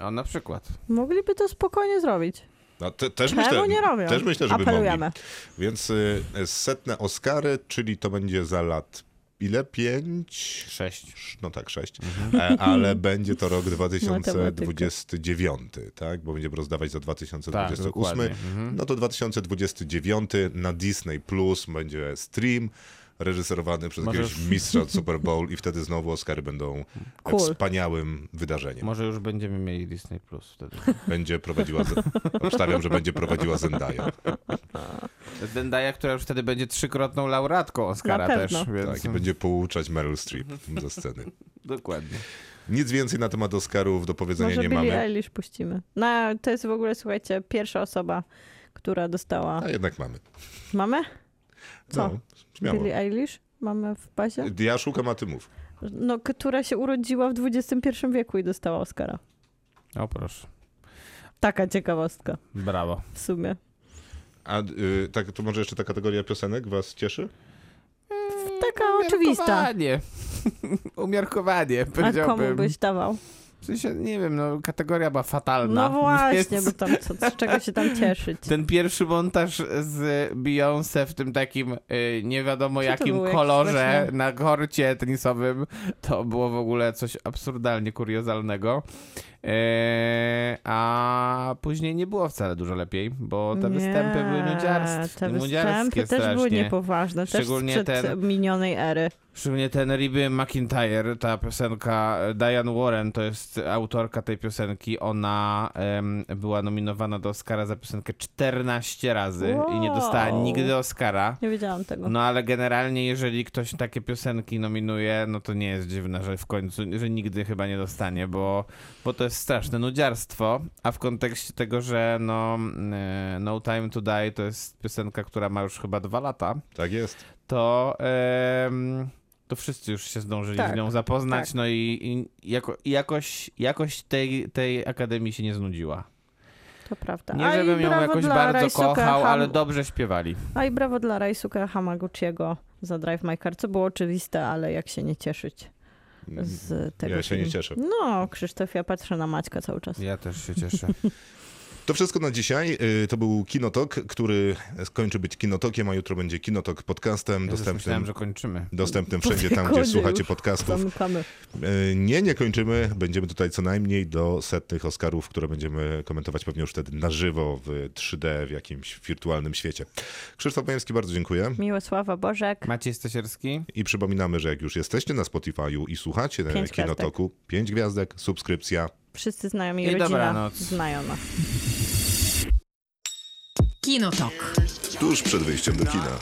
O, na przykład. Mogliby to spokojnie zrobić. No, te, też, Czemu myślę, nie robią? też myślę, żeby Apelujemy. mogli. Więc y, setne Oscary, czyli to będzie za lat ile? Pięć? Sześć. No tak, sześć. Mhm. E, ale będzie to rok 2029, tak? Bo będziemy rozdawać za Tak, 2028. dokładnie. Mhm. no to 2029 na Disney Plus będzie stream. Reżyserowany przez Może jakiegoś mistrza od Super Bowl i wtedy znowu Oscary będą Cool. wspaniałym wydarzeniem. Może już będziemy mieli Disney Plus wtedy. Będzie prowadziła, Z- obstawiam, że będzie prowadziła Zendaya. Zendaya, która już wtedy będzie trzykrotną laureatką Oscara też. Więc... Tak, i będzie pouczać Meryl Streep ze sceny. Dokładnie. Nic więcej na temat Oscarów do powiedzenia Może nie Billie mamy. Eilish puścimy. No, to jest w ogóle, słuchajcie, pierwsza osoba, która dostała... A jednak mamy. Mamy? Co? No, śmiało. Billie Eilish? Mamy w bazie? Ja szukam, a ty mów. No, która się urodziła w XXI wieku i dostała Oscara. O proszę. Taka ciekawostka Brawo. w sumie. A y, tak, to może jeszcze ta kategoria piosenek was cieszy? Taka oczywista. Umiarkowanie. Umiarkowanie, A komu byś dawał? W sensie, nie wiem, no kategoria była fatalna. No właśnie, więc bo tam co, z czego się tam cieszyć? Ten pierwszy montaż z Beyoncé w tym takim y, nie wiadomo to jakim kolorze na korcie tenisowym, to było w ogóle coś absurdalnie kuriozalnego. E, a później nie było wcale dużo lepiej, bo te występy były nudziarstw, Te nudziarskie występy też były strasznie. niepoważne, Szczególnie też ten- minionej ery. Szczególnie ten Ribby McIntyre, ta piosenka, Diane Warren to jest autorka tej piosenki. Ona em, była nominowana do Oscara za piosenkę 14 razy i nie dostała Wow. nigdy Oscara. Nie wiedziałam tego. No ale generalnie, jeżeli ktoś takie piosenki nominuje, no to nie jest dziwne, że w końcu, że nigdy chyba nie dostanie, bo, bo to jest straszne nudziarstwo, a w kontekście tego, że no e, No Time to Die to jest piosenka, która ma już chyba dwa lata, Tak jest. to, to wszyscy już się zdążyli Tak, z nią zapoznać, tak. no i, i jako, jakoś, jakoś tej, tej akademii się nie znudziła. To prawda. Nie żebym ją jakoś bardzo Raisuke kochał, Ham- ale dobrze śpiewali. A i brawo dla Raisuke Hamaguchiego za Drive My Car, co było oczywiste, ale jak się nie cieszyć z tego Ja się nie filmu. cieszę. No, Krzysztof, ja patrzę na Maćka cały czas. Ja też się cieszę. To wszystko na dzisiaj. Y, To był Kinotok, który skończy być Kinotokiem, a jutro będzie Kinotok podcastem Ja dostępnym, myślałem, że kończymy. dostępnym wszędzie tam, gdzie słuchacie podcastów. Zamykamy. Y, Nie, nie kończymy. Będziemy tutaj co najmniej do setnych Oscarów, które będziemy komentować pewnie już wtedy na żywo w 3D w jakimś wirtualnym świecie. Krzysztof Majewski, bardzo dziękuję. Miłosława Bożek. Maciej Stasierski? I przypominamy, że jak już jesteście na Spotify'u i słuchacie Pięć Kinotoku, 5 gwiazdek, subskrypcja. Wszyscy znajomi I rodzina dobranoc. znają nas. Kinotok. Tuż przed wyjściem do kina.